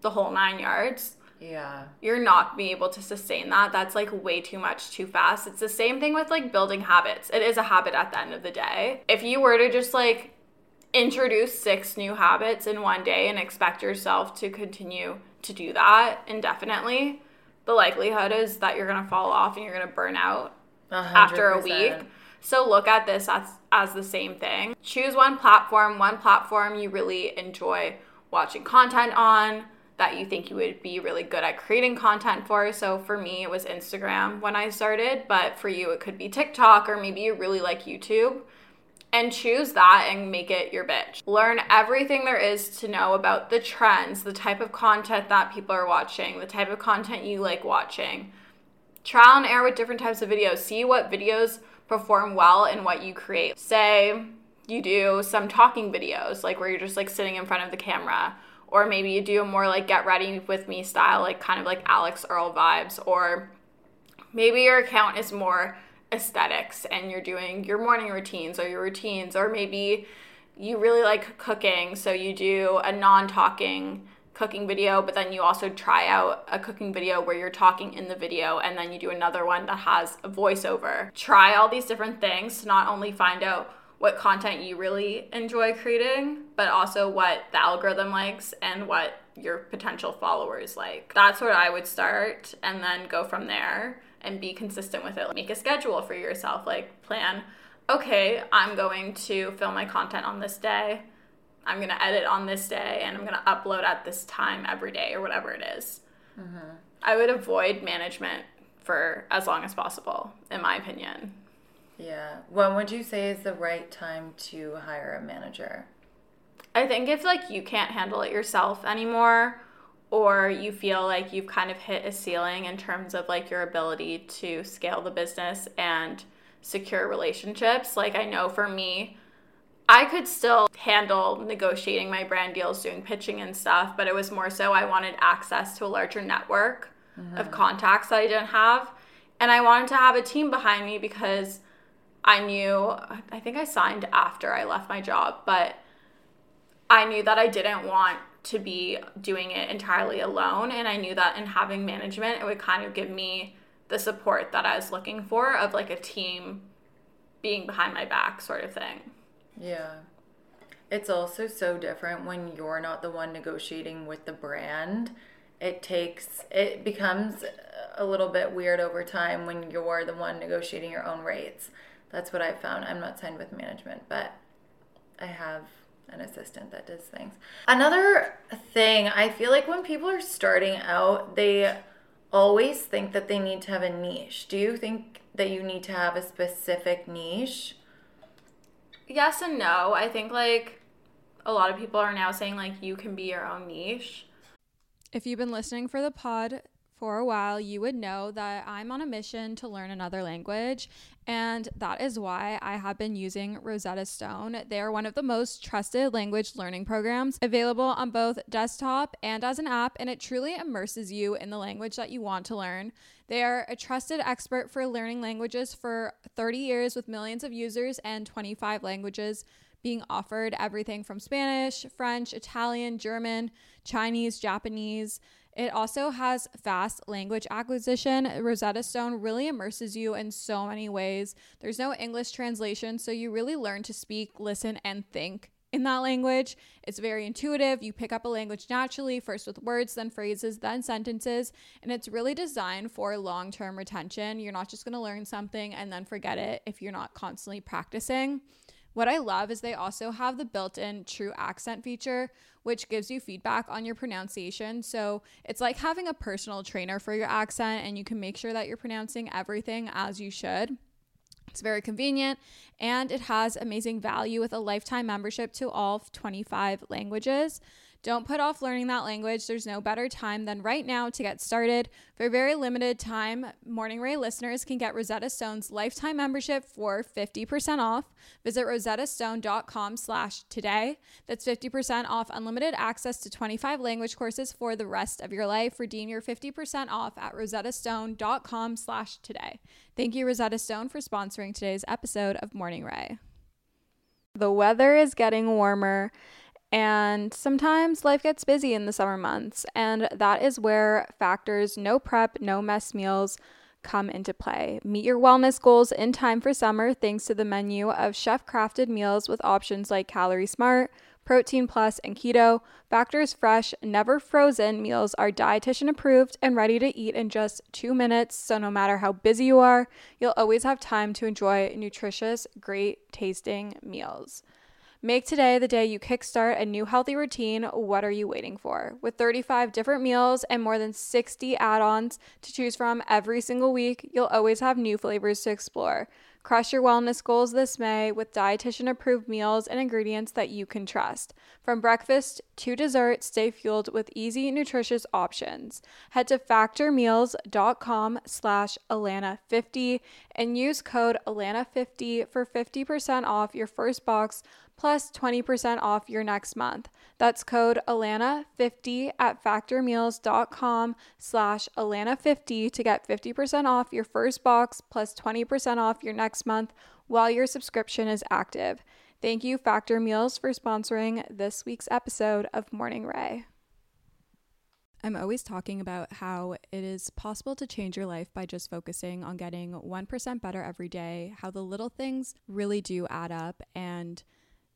[SPEAKER 3] the whole nine yards.
[SPEAKER 4] Yeah.
[SPEAKER 3] You're not being able to sustain that. That's like way too much too fast. It's the same thing with like building habits. It is a habit at the end of the day. If you were to just like introduce six new habits in one day and expect yourself to continue to do that indefinitely, the likelihood is that you're going to fall off and you're going to burn out 100%. after a week. So look at this as, as the same thing. Choose one platform, one platform you really enjoy watching content on that you think you would be really good at creating content for. So for me, it was Instagram when I started, but for you, it could be TikTok or maybe you really like YouTube. And choose that and make it your bitch. Learn everything there is to know about the trends, the type of content that people are watching, the type of content you like watching. Trial and error with different types of videos. See what videos perform well in what you create. Say you do some talking videos, like where you're just like sitting in front of the camera, or maybe you do a more like get ready with me style, like kind of like Alix Earle vibes, or maybe your account is more aesthetics and you're doing your morning routines or your routines, or maybe
[SPEAKER 7] you really like cooking, so you do a non talking cooking video, but then you also try out a cooking video where you're talking in the video, and then you do another one that has a voiceover. Try all these different things to not only find out what content you really enjoy creating, but also what the algorithm likes and what your potential followers like. That's where I would start and then go from there and be consistent with it. Make a schedule for yourself, like plan, okay, I'm going to film my content on this day. I'm going to edit on this day and I'm going to upload at this time every day or whatever it is. Mm-hmm. I would avoid management for as long as possible, in my opinion.
[SPEAKER 4] Yeah. When would you say is the right time to hire a manager?
[SPEAKER 7] I think if like you can't handle it yourself anymore or you feel like you've kind of hit a ceiling in terms of like your ability to scale the business and secure relationships, like I know for me, I could still handle negotiating my brand deals, doing pitching and stuff, but it was more so I wanted access to a larger network mm-hmm. of contacts that I didn't have. And I wanted to have a team behind me because I knew, I think I signed after I left my job, but I knew that I didn't want to be doing it entirely alone. And I knew that in having management, it would kind of give me the support that I was looking for of like a team being behind my back, sort of thing.
[SPEAKER 4] Yeah. It's also so different when you're not the one negotiating with the brand. It takes, it becomes a little bit weird over time when you're the one negotiating your own rates. That's what I've found. I'm not signed with management, but I have an assistant that does things. Another thing, I feel like when people are starting out, they always think that they need to have a niche. Do you think that you need to have a specific niche?
[SPEAKER 7] Yes and no. I think like a lot of people are now saying like you can be your own niche.
[SPEAKER 3] If you've been listening for the pod for a while, you would know that I'm on a mission to learn another language. And that is why I have been using Rosetta Stone. They are one of the most trusted language learning programs available on both desktop and as an app, and it truly immerses you in the language that you want to learn. They are a trusted expert for learning languages for 30 years with millions of users and 25 languages being offered everything from Spanish, French, Italian, German, Chinese, Japanese. It also has fast language acquisition. Rosetta Stone really immerses you in so many ways. There's no English translation, so you really learn to speak, listen, and think in that language. It's very intuitive. You pick up a language naturally, first with words, then phrases, then sentences, and it's really designed for long term retention. You're not just going to learn something and then forget it if you're not constantly practicing. What I love is they also have the built in true accent feature, which gives you feedback on your pronunciation. So it's like having a personal trainer for your accent, and you can make sure that you're pronouncing everything as you should. It's very convenient and it has amazing value with a lifetime membership to all 25 languages. Don't put off learning that language. There's no better time than right now to get started. For a very limited time, Morning Rae listeners can get Rosetta Stone's lifetime membership for 50% off. Visit rosettastone.com slash today. That's 50% off unlimited access to 25 language courses for the rest of your life. Redeem your 50% off at rosettastone.com slash today. Thank you, Rosetta Stone, for sponsoring today's episode of Morning Rae. The weather is getting warmer and sometimes life gets busy in the summer months, and that is where factors no prep, no mess meals come into play. Meet your wellness goals in time for summer thanks to the menu of chef crafted meals with options like Calorie Smart, Protein Plus, and Keto. Factors fresh, never frozen meals are dietitian approved and ready to eat in just two minutes. So, no matter how busy you are, you'll always have time to enjoy nutritious, great tasting meals. Make today the day you kickstart a new healthy routine. What are you waiting for? With 35 different meals and more than 60 add ons to choose from every single week, you'll always have new flavors to explore. Crush your wellness goals this May with dietitian approved meals and ingredients that you can trust. From breakfast to dessert, stay fueled with easy, nutritious options. Head to factormeals.com slash Allana50 and use code Allana50 for 50% off your first box plus 20% off your next month. That's code Allana50 at factormeals.com slash Allana50 to get 50% off your first box plus 20% off your next month while your subscription is active.
[SPEAKER 8] Thank you, Factor Meals, for sponsoring this week's episode of Morning Rae. I'm always talking about how it is possible to change your life by just focusing on getting 1% better every day, how the little things really do add up, and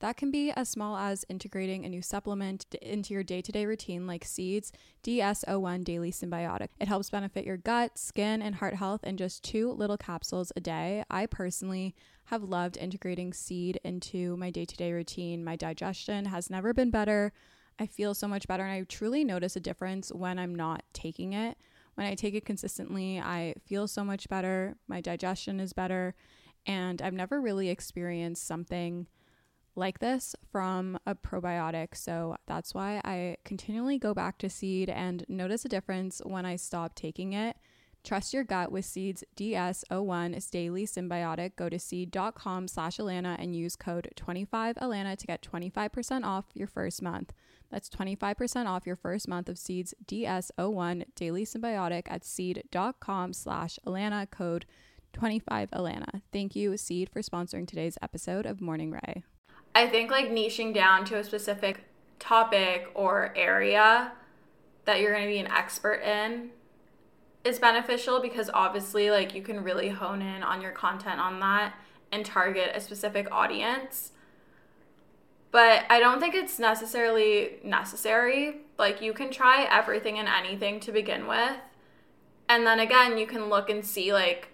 [SPEAKER 8] that can be as small as integrating a new supplement into your day to day routine, like Seeds DS01 Daily Synbiotic. It helps benefit your gut, skin, and heart health in just two little capsules a day. I personally have loved integrating seed into my day to day routine. My digestion has never been better. I feel so much better, and I truly notice a difference when I'm not taking it. When I take it consistently, I feel so much better. My digestion is better, and I've never really experienced something like this from a probiotic. So that's why I continually go back to seed and notice a difference when I stop taking it. Trust your gut with Seeds DS01 Daily Synbiotic. Go to seed.com slash Allana and use code 25Allana to get 25% off your first month. That's 25% off your first month of Seeds DS01 Daily Synbiotic at seed.com slash Allana code 25Allana. Thank you, Seed, for sponsoring today's episode of Morning Rae.
[SPEAKER 3] I think like niching down to a specific topic or area that you're going to be an expert in is beneficial because obviously like you can really hone in on your content on that and target a specific audience. But I don't think it's necessarily necessary. Like you can try everything and anything to begin with. And then again, you can look and see like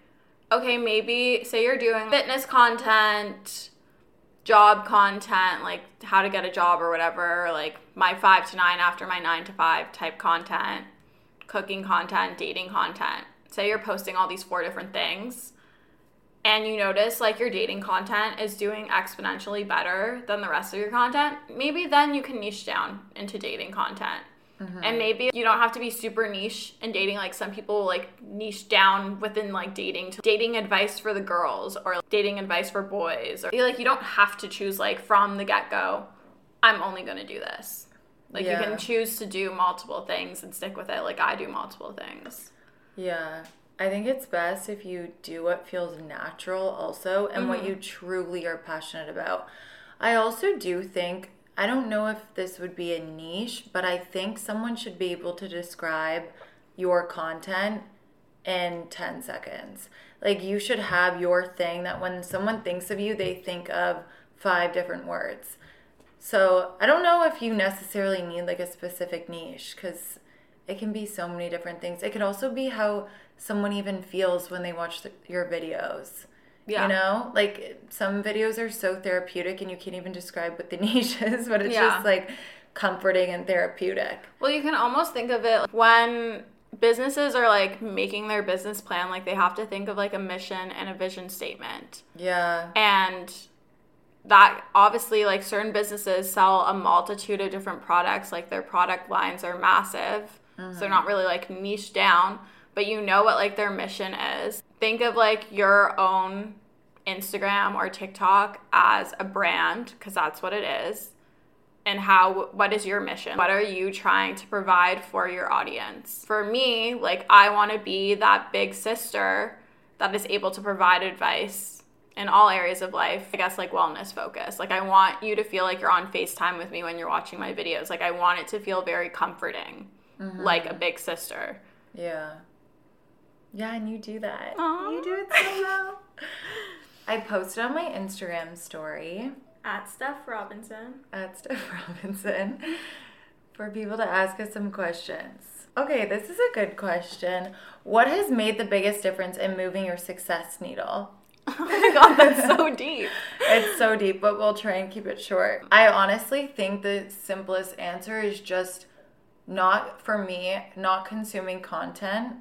[SPEAKER 3] okay, maybe say you're doing fitness content, job content, like how to get a job or whatever, like my five to nine after my nine to five type content, cooking content, dating content. Say you're posting all these four different things and you notice like your dating content is doing exponentially better than the rest of your content, maybe then you can niche down into dating content. Mm-hmm. And maybe you don't have to be super niche in dating. Like some people like niche down within like dating to dating advice for the girls or dating advice for boys. Or like you don't have to choose like from the get go, I'm only going to do this. Like yeah. you can choose to do multiple things and stick with it. Like I do multiple things.
[SPEAKER 4] Yeah. I think it's best if you do what feels natural also and mm-hmm. what you truly are passionate about. I also do think I don't know if this would be a niche, but I think someone should be able to describe your content in 10 seconds. Like you should have your thing that when someone thinks of you, they think of five different words. So I don't know if you necessarily need like a specific niche because it can be so many different things. It could also be how someone even feels when they watch the, your videos. Yeah. You know, like some videos are so therapeutic and you can't even describe what the *laughs* niche is, but it's yeah. just like comforting and therapeutic.
[SPEAKER 3] Well, you can almost think of it when businesses are like making their business plan, like they have to think of like a mission and a vision statement.
[SPEAKER 4] Yeah.
[SPEAKER 3] And that obviously like certain businesses sell a multitude of different products like their product lines are massive mm-hmm. so they're not really like niche down but you know what like their mission is think of like your own Instagram or TikTok as a brand because that's what it is. And how what is your mission? What are you trying to provide for your audience? For me, like I want to be that big sister that is able to provide advice in all areas of life. I guess like wellness focus. Like I want you to feel like you're on FaceTime with me when you're watching my videos. Like I want it to feel very comforting. Mm-hmm. Like a big sister.
[SPEAKER 4] Yeah. Yeah, and you do that. Aww. You do it so well. *laughs* I posted on my Instagram story
[SPEAKER 3] at Steph Robinson.
[SPEAKER 4] At Steph *laughs* Robinson for people to ask us some questions. Okay, this is a good question. What has made the biggest difference in moving your success needle? *laughs*
[SPEAKER 3] Oh my god, that's so deep.
[SPEAKER 4] it's so deep, but we'll try and keep it short. I honestly think the simplest answer is just not for me, not consuming content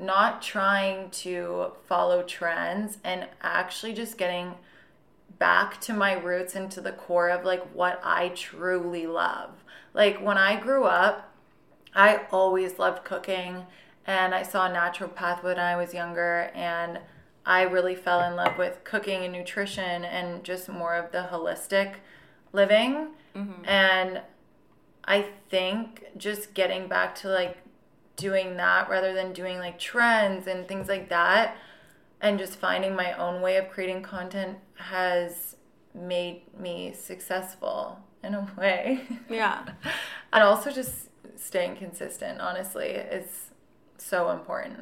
[SPEAKER 4] not trying to follow trends and actually just getting back to my roots and to the core of like what I truly love. Like when I grew up, I always loved cooking and I saw a naturopath when I was younger and I really fell in love with cooking and nutrition and just more of the holistic living. Mm-hmm. And I think just getting back to like doing that rather than doing like trends and things like that and just finding my own way of creating content has made me successful in a way.
[SPEAKER 3] Yeah. *laughs*
[SPEAKER 4] and also just staying consistent, honestly, is so important.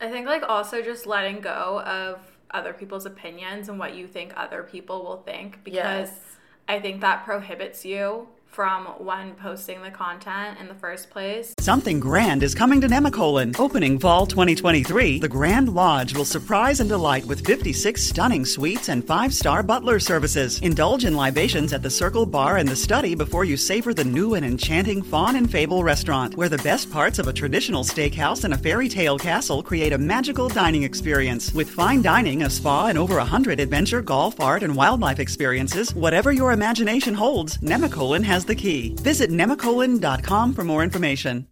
[SPEAKER 3] I think like also just letting go of other people's opinions and what you think other people will think because
[SPEAKER 4] Yes.
[SPEAKER 3] I think that prohibits you from one posting the content in the first place.
[SPEAKER 9] Something grand is coming to Nemacolin. Opening fall 2023, the Grand Lodge will surprise and delight with 56 stunning suites and five star butler services. Indulge in libations at the Circle Bar and the Study before you savor the new and enchanting Fawn and Fable restaurant, where the best parts of a traditional steakhouse and a fairy tale castle create a magical dining experience. With fine dining, a spa, and over 100 adventure, golf, art, and wildlife experiences, whatever your imagination holds, Nemacolin has the key. Visit nemacolin.com for more information.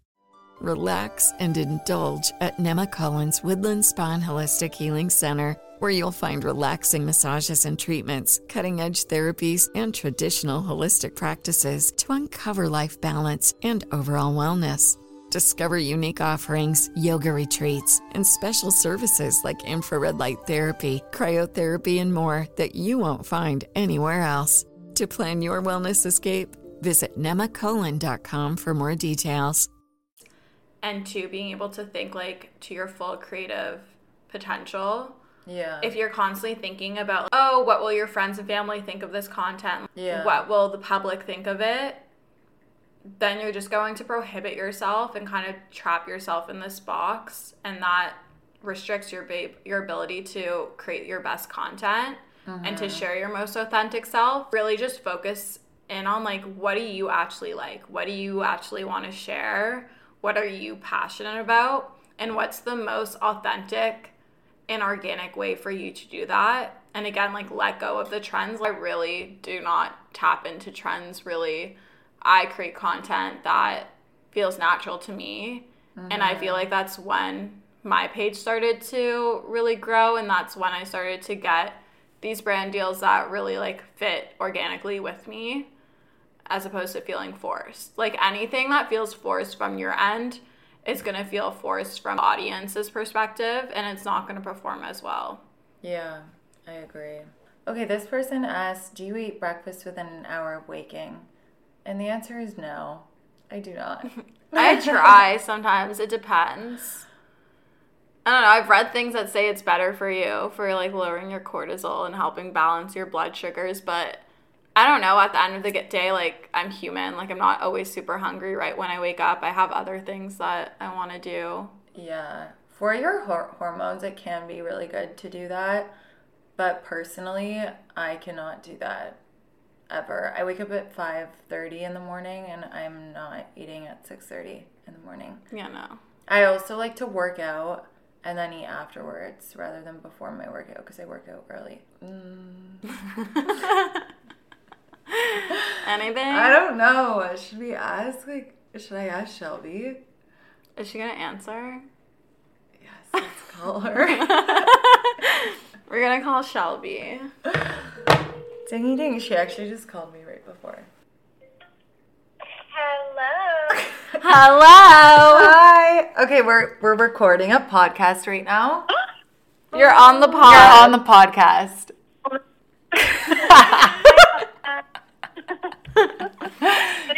[SPEAKER 10] Relax and indulge at Nemacolin's Woodland Spa and Holistic Healing Center, where you'll find relaxing massages and treatments, cutting edge therapies, and traditional holistic practices to uncover life balance and overall wellness. Discover unique offerings, yoga retreats, and special services like infrared light therapy, cryotherapy, and more that you won't find anywhere else. To plan your wellness escape, visit nemacolin.com for more details.
[SPEAKER 3] And two, being able to think like to your full creative potential.
[SPEAKER 4] Yeah.
[SPEAKER 3] If you're constantly thinking about, oh, what will your friends and family think of this content?
[SPEAKER 4] Yeah.
[SPEAKER 3] What will the public think of it? Then you're just going to prohibit yourself and kind of trap yourself in this box, and that restricts your ba- your ability to create your best content and to mm-hmm. share your most authentic self. Really, just focus in on like what do you actually like? What do you actually want to share? What are you passionate about? And what's the most authentic and organic way for you to do that? And again, like let go of the trends. I really do not tap into trends really. I create content that feels natural to me. And I feel mm-hmm. like that's when my page started to really grow and that's when I started to get these brand deals that really like fit organically with me as opposed to feeling forced. Like anything that feels forced from your end is going to feel forced from the audience's perspective and it's not going to perform as well.
[SPEAKER 4] Yeah, I agree. Okay, this person asked, Do you eat breakfast within an hour of waking? And the answer is no, I do not. *laughs*
[SPEAKER 3] I try sometimes, it depends. I don't know, I've read things that say it's better for you for like lowering your cortisol and helping balance your blood sugars, but I don't know. At the end of the day, like I'm human. Like I'm not always super hungry right when I wake up. I have other things that I want to do.
[SPEAKER 4] Yeah, for your hor- hormones, it can be really good to do that. But personally, I cannot do that ever. I wake up at 5:30 in the morning and I'm not eating at 6:30 in the morning.
[SPEAKER 3] Yeah, no.
[SPEAKER 4] I also like to work out and then eat afterwards rather than before my workout because I work out early. Mm. *laughs* *laughs*
[SPEAKER 3] Anything?
[SPEAKER 4] I don't know. Should we ask like should I ask Shelby?
[SPEAKER 3] Is she gonna answer?
[SPEAKER 4] Yes, let's call her. *laughs*
[SPEAKER 3] We're gonna call Shelby. *gasps*
[SPEAKER 4] Dingy ding, she actually just called me right before.
[SPEAKER 11] Hello. *laughs*
[SPEAKER 3] Hello.
[SPEAKER 4] Hi. Okay, we're we're recording a podcast right now.
[SPEAKER 3] You're on the pod.
[SPEAKER 4] You're on the podcast.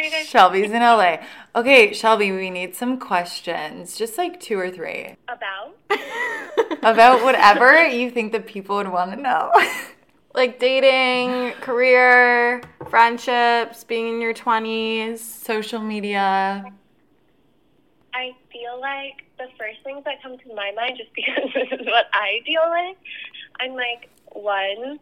[SPEAKER 11] You guys
[SPEAKER 4] Shelby's in LA. Okay, Shelby, we need some questions, just like two or three,
[SPEAKER 11] about? *laughs*
[SPEAKER 4] about whatever you think that people would want to know. *laughs*
[SPEAKER 3] like dating, career, friendships, being in your 20s.
[SPEAKER 4] Social media.
[SPEAKER 11] I feel like the first things that come to my mind, just because *laughs* this is what I deal with, I'm like, one,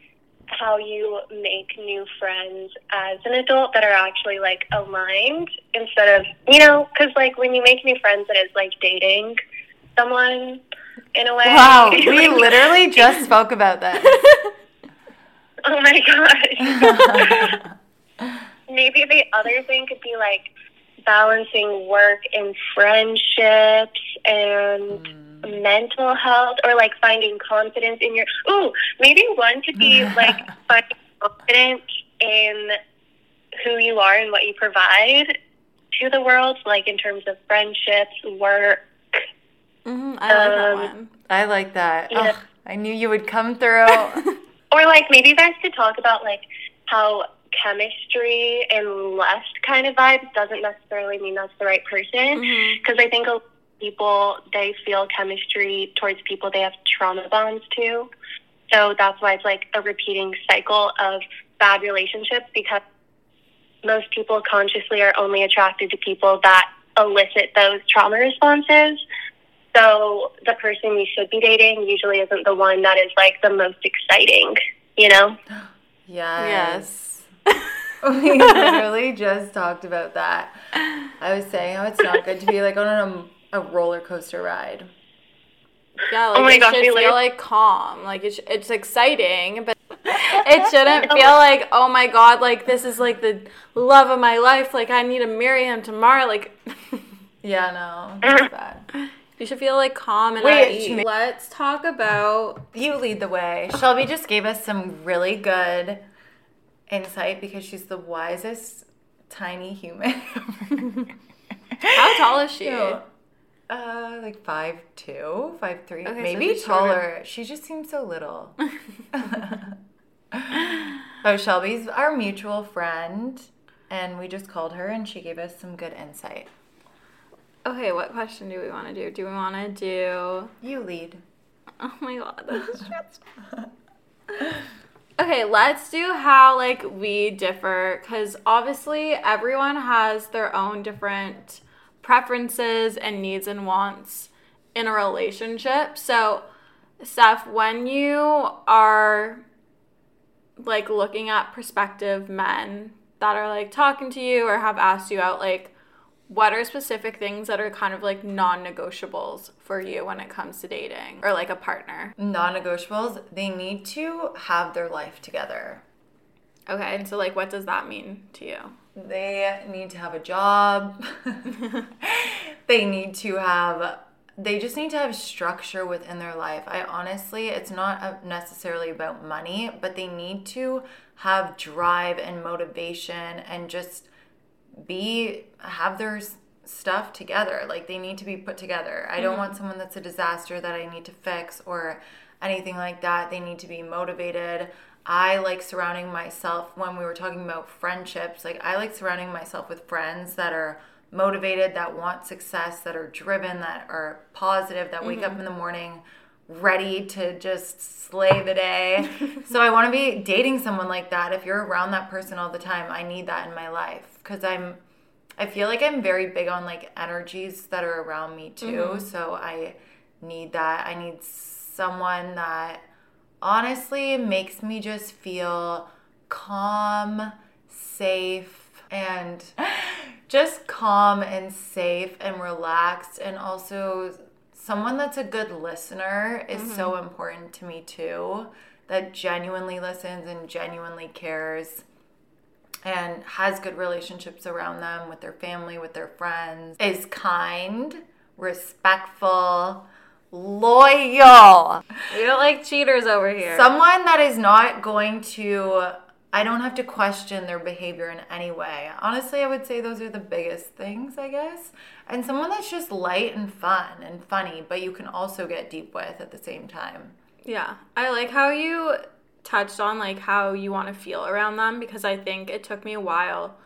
[SPEAKER 11] how you make new friends as an adult that are actually like aligned instead of, you know, because like when you make new friends, it is like dating someone in a way.
[SPEAKER 4] Wow, *laughs* we literally just spoke about that. *laughs*
[SPEAKER 11] Oh my gosh. *laughs* Maybe the other thing could be like balancing work and friendships and hmm. Mental health or like finding confidence in your ooh, maybe one could be *laughs* like finding confidence in who you are and what you provide to the world, like in terms of friendships, work.
[SPEAKER 3] hmm I like that
[SPEAKER 11] Um,
[SPEAKER 3] one.
[SPEAKER 4] I like that.
[SPEAKER 11] Yeah.
[SPEAKER 4] Ugh, I knew you would come through. *laughs*
[SPEAKER 11] Or like maybe you guys could talk about like how chemistry and lust kind of vibes doesn't necessarily mean that's the right person. Because I think a lot of people they feel chemistry towards people they have trauma bonds to. So that's why it's like a repeating cycle of bad relationships because most people consciously are only attracted to people that elicit those trauma responses. So the person you should be dating usually isn't the one that is like the most exciting, you know? *gasps*
[SPEAKER 4] Yes. Yes. *laughs* we literally just talked about that. I was saying how it's not good to be like on a, a roller coaster ride.
[SPEAKER 3] Yeah, oh like
[SPEAKER 11] Oh my
[SPEAKER 3] it
[SPEAKER 11] gosh,
[SPEAKER 3] should
[SPEAKER 11] we
[SPEAKER 3] feel
[SPEAKER 11] literally-
[SPEAKER 3] like calm. Like it's it's exciting, but *laughs* it shouldn't feel like oh my god, like this is like the love of my life. Like I need to marry him tomorrow. Like *laughs*
[SPEAKER 4] Yeah, no, that's *laughs* bad.
[SPEAKER 3] you should feel like calm and
[SPEAKER 4] Wait,
[SPEAKER 3] at ease. Let's talk about
[SPEAKER 4] You lead the way. Shelby just gave us some really good insight because she's the wisest tiny human.
[SPEAKER 3] how tall is she?
[SPEAKER 4] Ew. Uh, like five two, five three,
[SPEAKER 3] Okay, so
[SPEAKER 4] maybe
[SPEAKER 3] shorter.
[SPEAKER 4] taller. She just seems so little. *laughs* *laughs* oh, Shelby's our mutual friend, and we just called her, and she gave us some good insight.
[SPEAKER 3] Okay, what question do we want to do? Do we want to do?
[SPEAKER 4] You lead.
[SPEAKER 3] Oh my god, *laughs* stressful. Okay, let's do how like we differ cuz obviously everyone has their own different preferences and needs and wants in a relationship. So, Steph, when you are like looking at prospective men that are like talking to you or have asked you out like what are specific things that are kind of like non-negotiables for you when it comes to dating or like a partner?
[SPEAKER 4] Non-negotiables. They need to have their life together.
[SPEAKER 3] Okay, and so like what does that mean to you?
[SPEAKER 4] They need to have a job. *laughs* they need to have they just need to have structure within their life. I honestly, it's not necessarily about money, but they need to have drive and motivation and just be have their stuff together. Like they need to be put together. I don't mm-hmm. want someone that's a disaster that I need to fix or anything like that. They need to be motivated. I like surrounding myself when we were talking about friendships. Like I like surrounding myself with friends that are motivated, that want success, that are driven, that are positive, that wake up mm-hmm. in the morning ready to just slay the day. *laughs* so I want to be dating someone like that. If you're around that person all the time, I need that in my life cuz I'm I feel like I'm very big on like energies that are around me too. Mm-hmm. So I need that. I need someone that honestly it makes me just feel calm, safe, and *gasps* just calm and safe and relaxed. And also, someone that's a good listener is so mm-hmm. important to me too. That genuinely listens and genuinely cares and has good relationships around them with their family, with their friends, is kind, respectful, loyal.
[SPEAKER 3] We don't like cheaters over here.
[SPEAKER 4] Someone that is not going to, I don't have to question their behavior in any way. Honestly, I would say those are the biggest things, I guess. And someone that's just light and fun and funny, but you can also get deep with at the same time.
[SPEAKER 3] Yeah. I like how you touched on like how you want to feel around them because I think it took me a while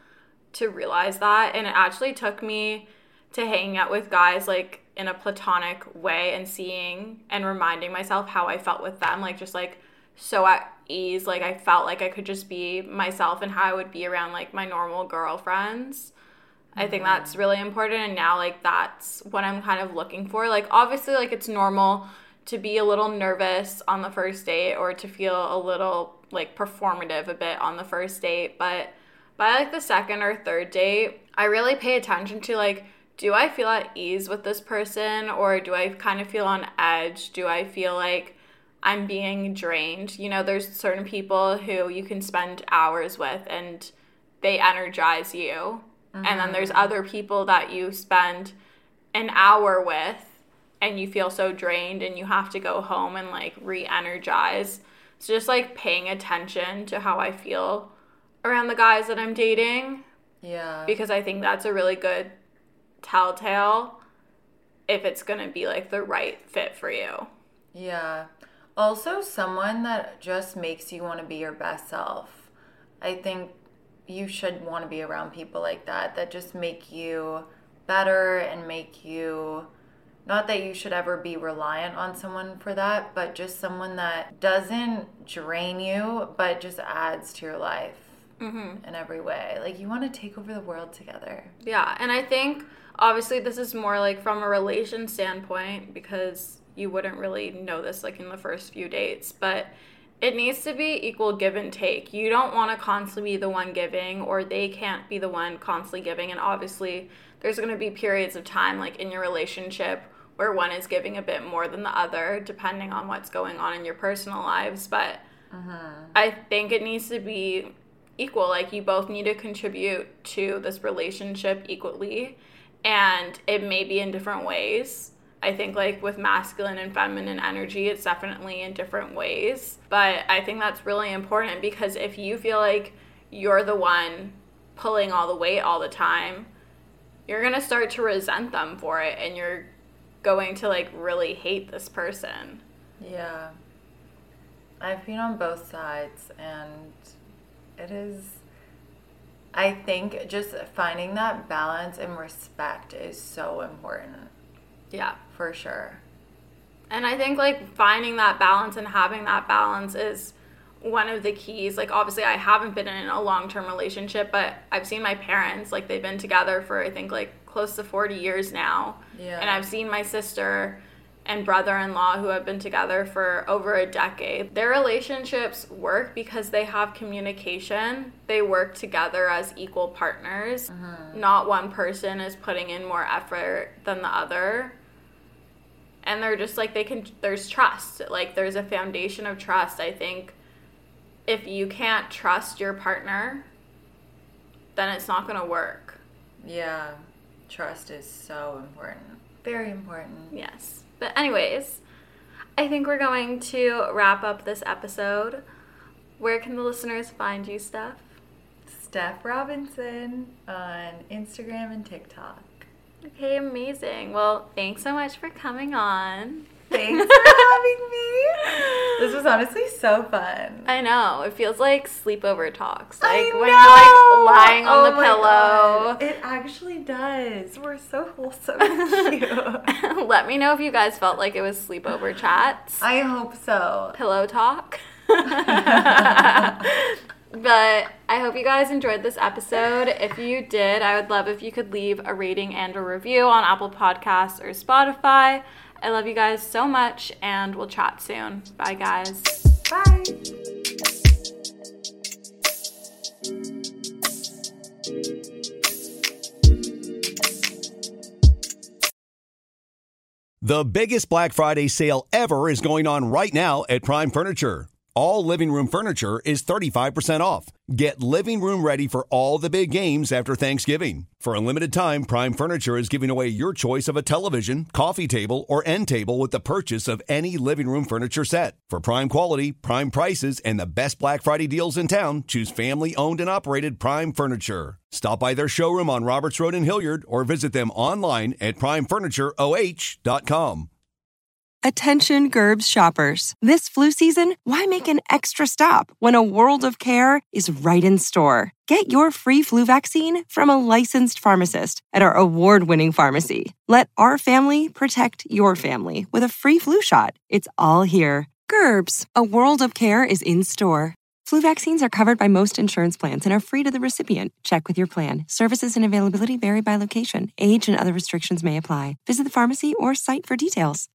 [SPEAKER 3] to realize that and it actually took me to hanging out with guys like in a platonic way and seeing and reminding myself how I felt with them like just like so at ease like I felt like I could just be myself and how I would be around like my normal girlfriends. I think mm-hmm. that's really important and now like that's what I'm kind of looking for. Like obviously like it's normal to be a little nervous on the first date or to feel a little like performative a bit on the first date, but by like the second or third date, I really pay attention to like do I feel at ease with this person or do I kind of feel on edge? Do I feel like I'm being drained? You know, there's certain people who you can spend hours with and they energize you. And then there's mm-hmm. other people that you spend an hour with and you feel so drained and you have to go home and like re-energize. So just like paying attention to how I feel around the guys that I'm dating
[SPEAKER 4] Yeah.
[SPEAKER 3] because I think that's a really good telltale if it's going to be like the right fit for you.
[SPEAKER 4] Yeah. Also, someone that just makes you want to be your best self. I think you should want to be around people like that that just make you better and make you not that you should ever be reliant on someone for that, but just someone that doesn't drain you, but just adds to your life
[SPEAKER 3] Mm-hmm.
[SPEAKER 4] in every way. Like you want to take over the world together.
[SPEAKER 3] Yeah, and I think obviously this is more like from a relation standpoint because you wouldn't really know this like in the first few dates, but it needs to be equal give and take. You don't want to constantly be the one giving or they can't be the one constantly giving and obviously there's going to be periods of time like in your relationship where one is giving a bit more than the other depending on what's going on in your personal lives, but mm-hmm. I think it needs to be equal. Like you both need to contribute to this relationship equally, and it may be in different ways. I think like with masculine and feminine energy, it's definitely in different ways. But I think that's really important because if you feel like you're the one pulling all the weight all the time, you're going to start to resent them for it and you're going to like really hate this person.
[SPEAKER 4] Yeah. I've been on both sides and it is I think just finding that balance and respect is so important
[SPEAKER 3] Yeah.
[SPEAKER 4] for sure.
[SPEAKER 3] And I think like finding that balance and having that balance is one of the keys. Like obviously I haven't been in a long-term relationship, but I've seen my parents like they've been together for I think like close to 40 years now.
[SPEAKER 4] Yeah.
[SPEAKER 3] And I've seen my sister and brother-in-law who have been together for over a decade. Their relationships work because they have communication. They work together as equal partners. Mm-hmm. Not one person is putting in more effort than the other and they're just like they can there's trust like there's a foundation of trust i think if you can't trust your partner then it's not going to work
[SPEAKER 4] Yeah. Trust is so important. Very important.
[SPEAKER 3] yes but anyways i think we're going to wrap up this episode where can the listeners find you steph
[SPEAKER 4] Steph Robinson on Instagram and TikTok.
[SPEAKER 3] Okay amazing well thanks so much for coming on
[SPEAKER 4] Thanks for having me. This was honestly so fun.
[SPEAKER 3] I know. It feels like sleepover talks.
[SPEAKER 4] I
[SPEAKER 3] Like when you're like lying on
[SPEAKER 4] Oh
[SPEAKER 3] the pillow.
[SPEAKER 4] God. It actually does. We're so wholesome. *laughs*
[SPEAKER 3] Let me know if you guys felt like it was sleepover chats,
[SPEAKER 4] I hope so.
[SPEAKER 3] pillow talk. *laughs* *laughs* but I hope you guys enjoyed this episode. If you did, I would love if you could leave a rating and a review on Apple Podcasts or Spotify. I love you guys so much, and we'll chat soon. Bye, guys.
[SPEAKER 4] Bye.
[SPEAKER 12] The biggest Black Friday sale ever is going on right now at Prime Furniture. All living room furniture is 35% off. Get living room ready for all the big games after Thanksgiving. For a limited time, Prime Furniture is giving away your choice of a television, coffee table, or end table with the purchase of any living room furniture set. For prime quality, prime prices, and the best Black Friday deals in town, choose family owned and operated Prime Furniture. Stop by their showroom on Roberts Road in Hilliard or visit them online at primefurnitureoh.com.
[SPEAKER 13] Attention Gerbes shoppers. This flu season, why make an extra stop when a world of care is right in store? Get your free flu vaccine from a licensed pharmacist at our award winning pharmacy. Let our family protect your family with a free flu shot. It's all here. Gerbes, a world of care is in store. Flu vaccines are covered by most insurance plans and are free to the recipient. Check with your plan. Services and availability vary by location. Age and other restrictions may apply. Visit the pharmacy or site for details.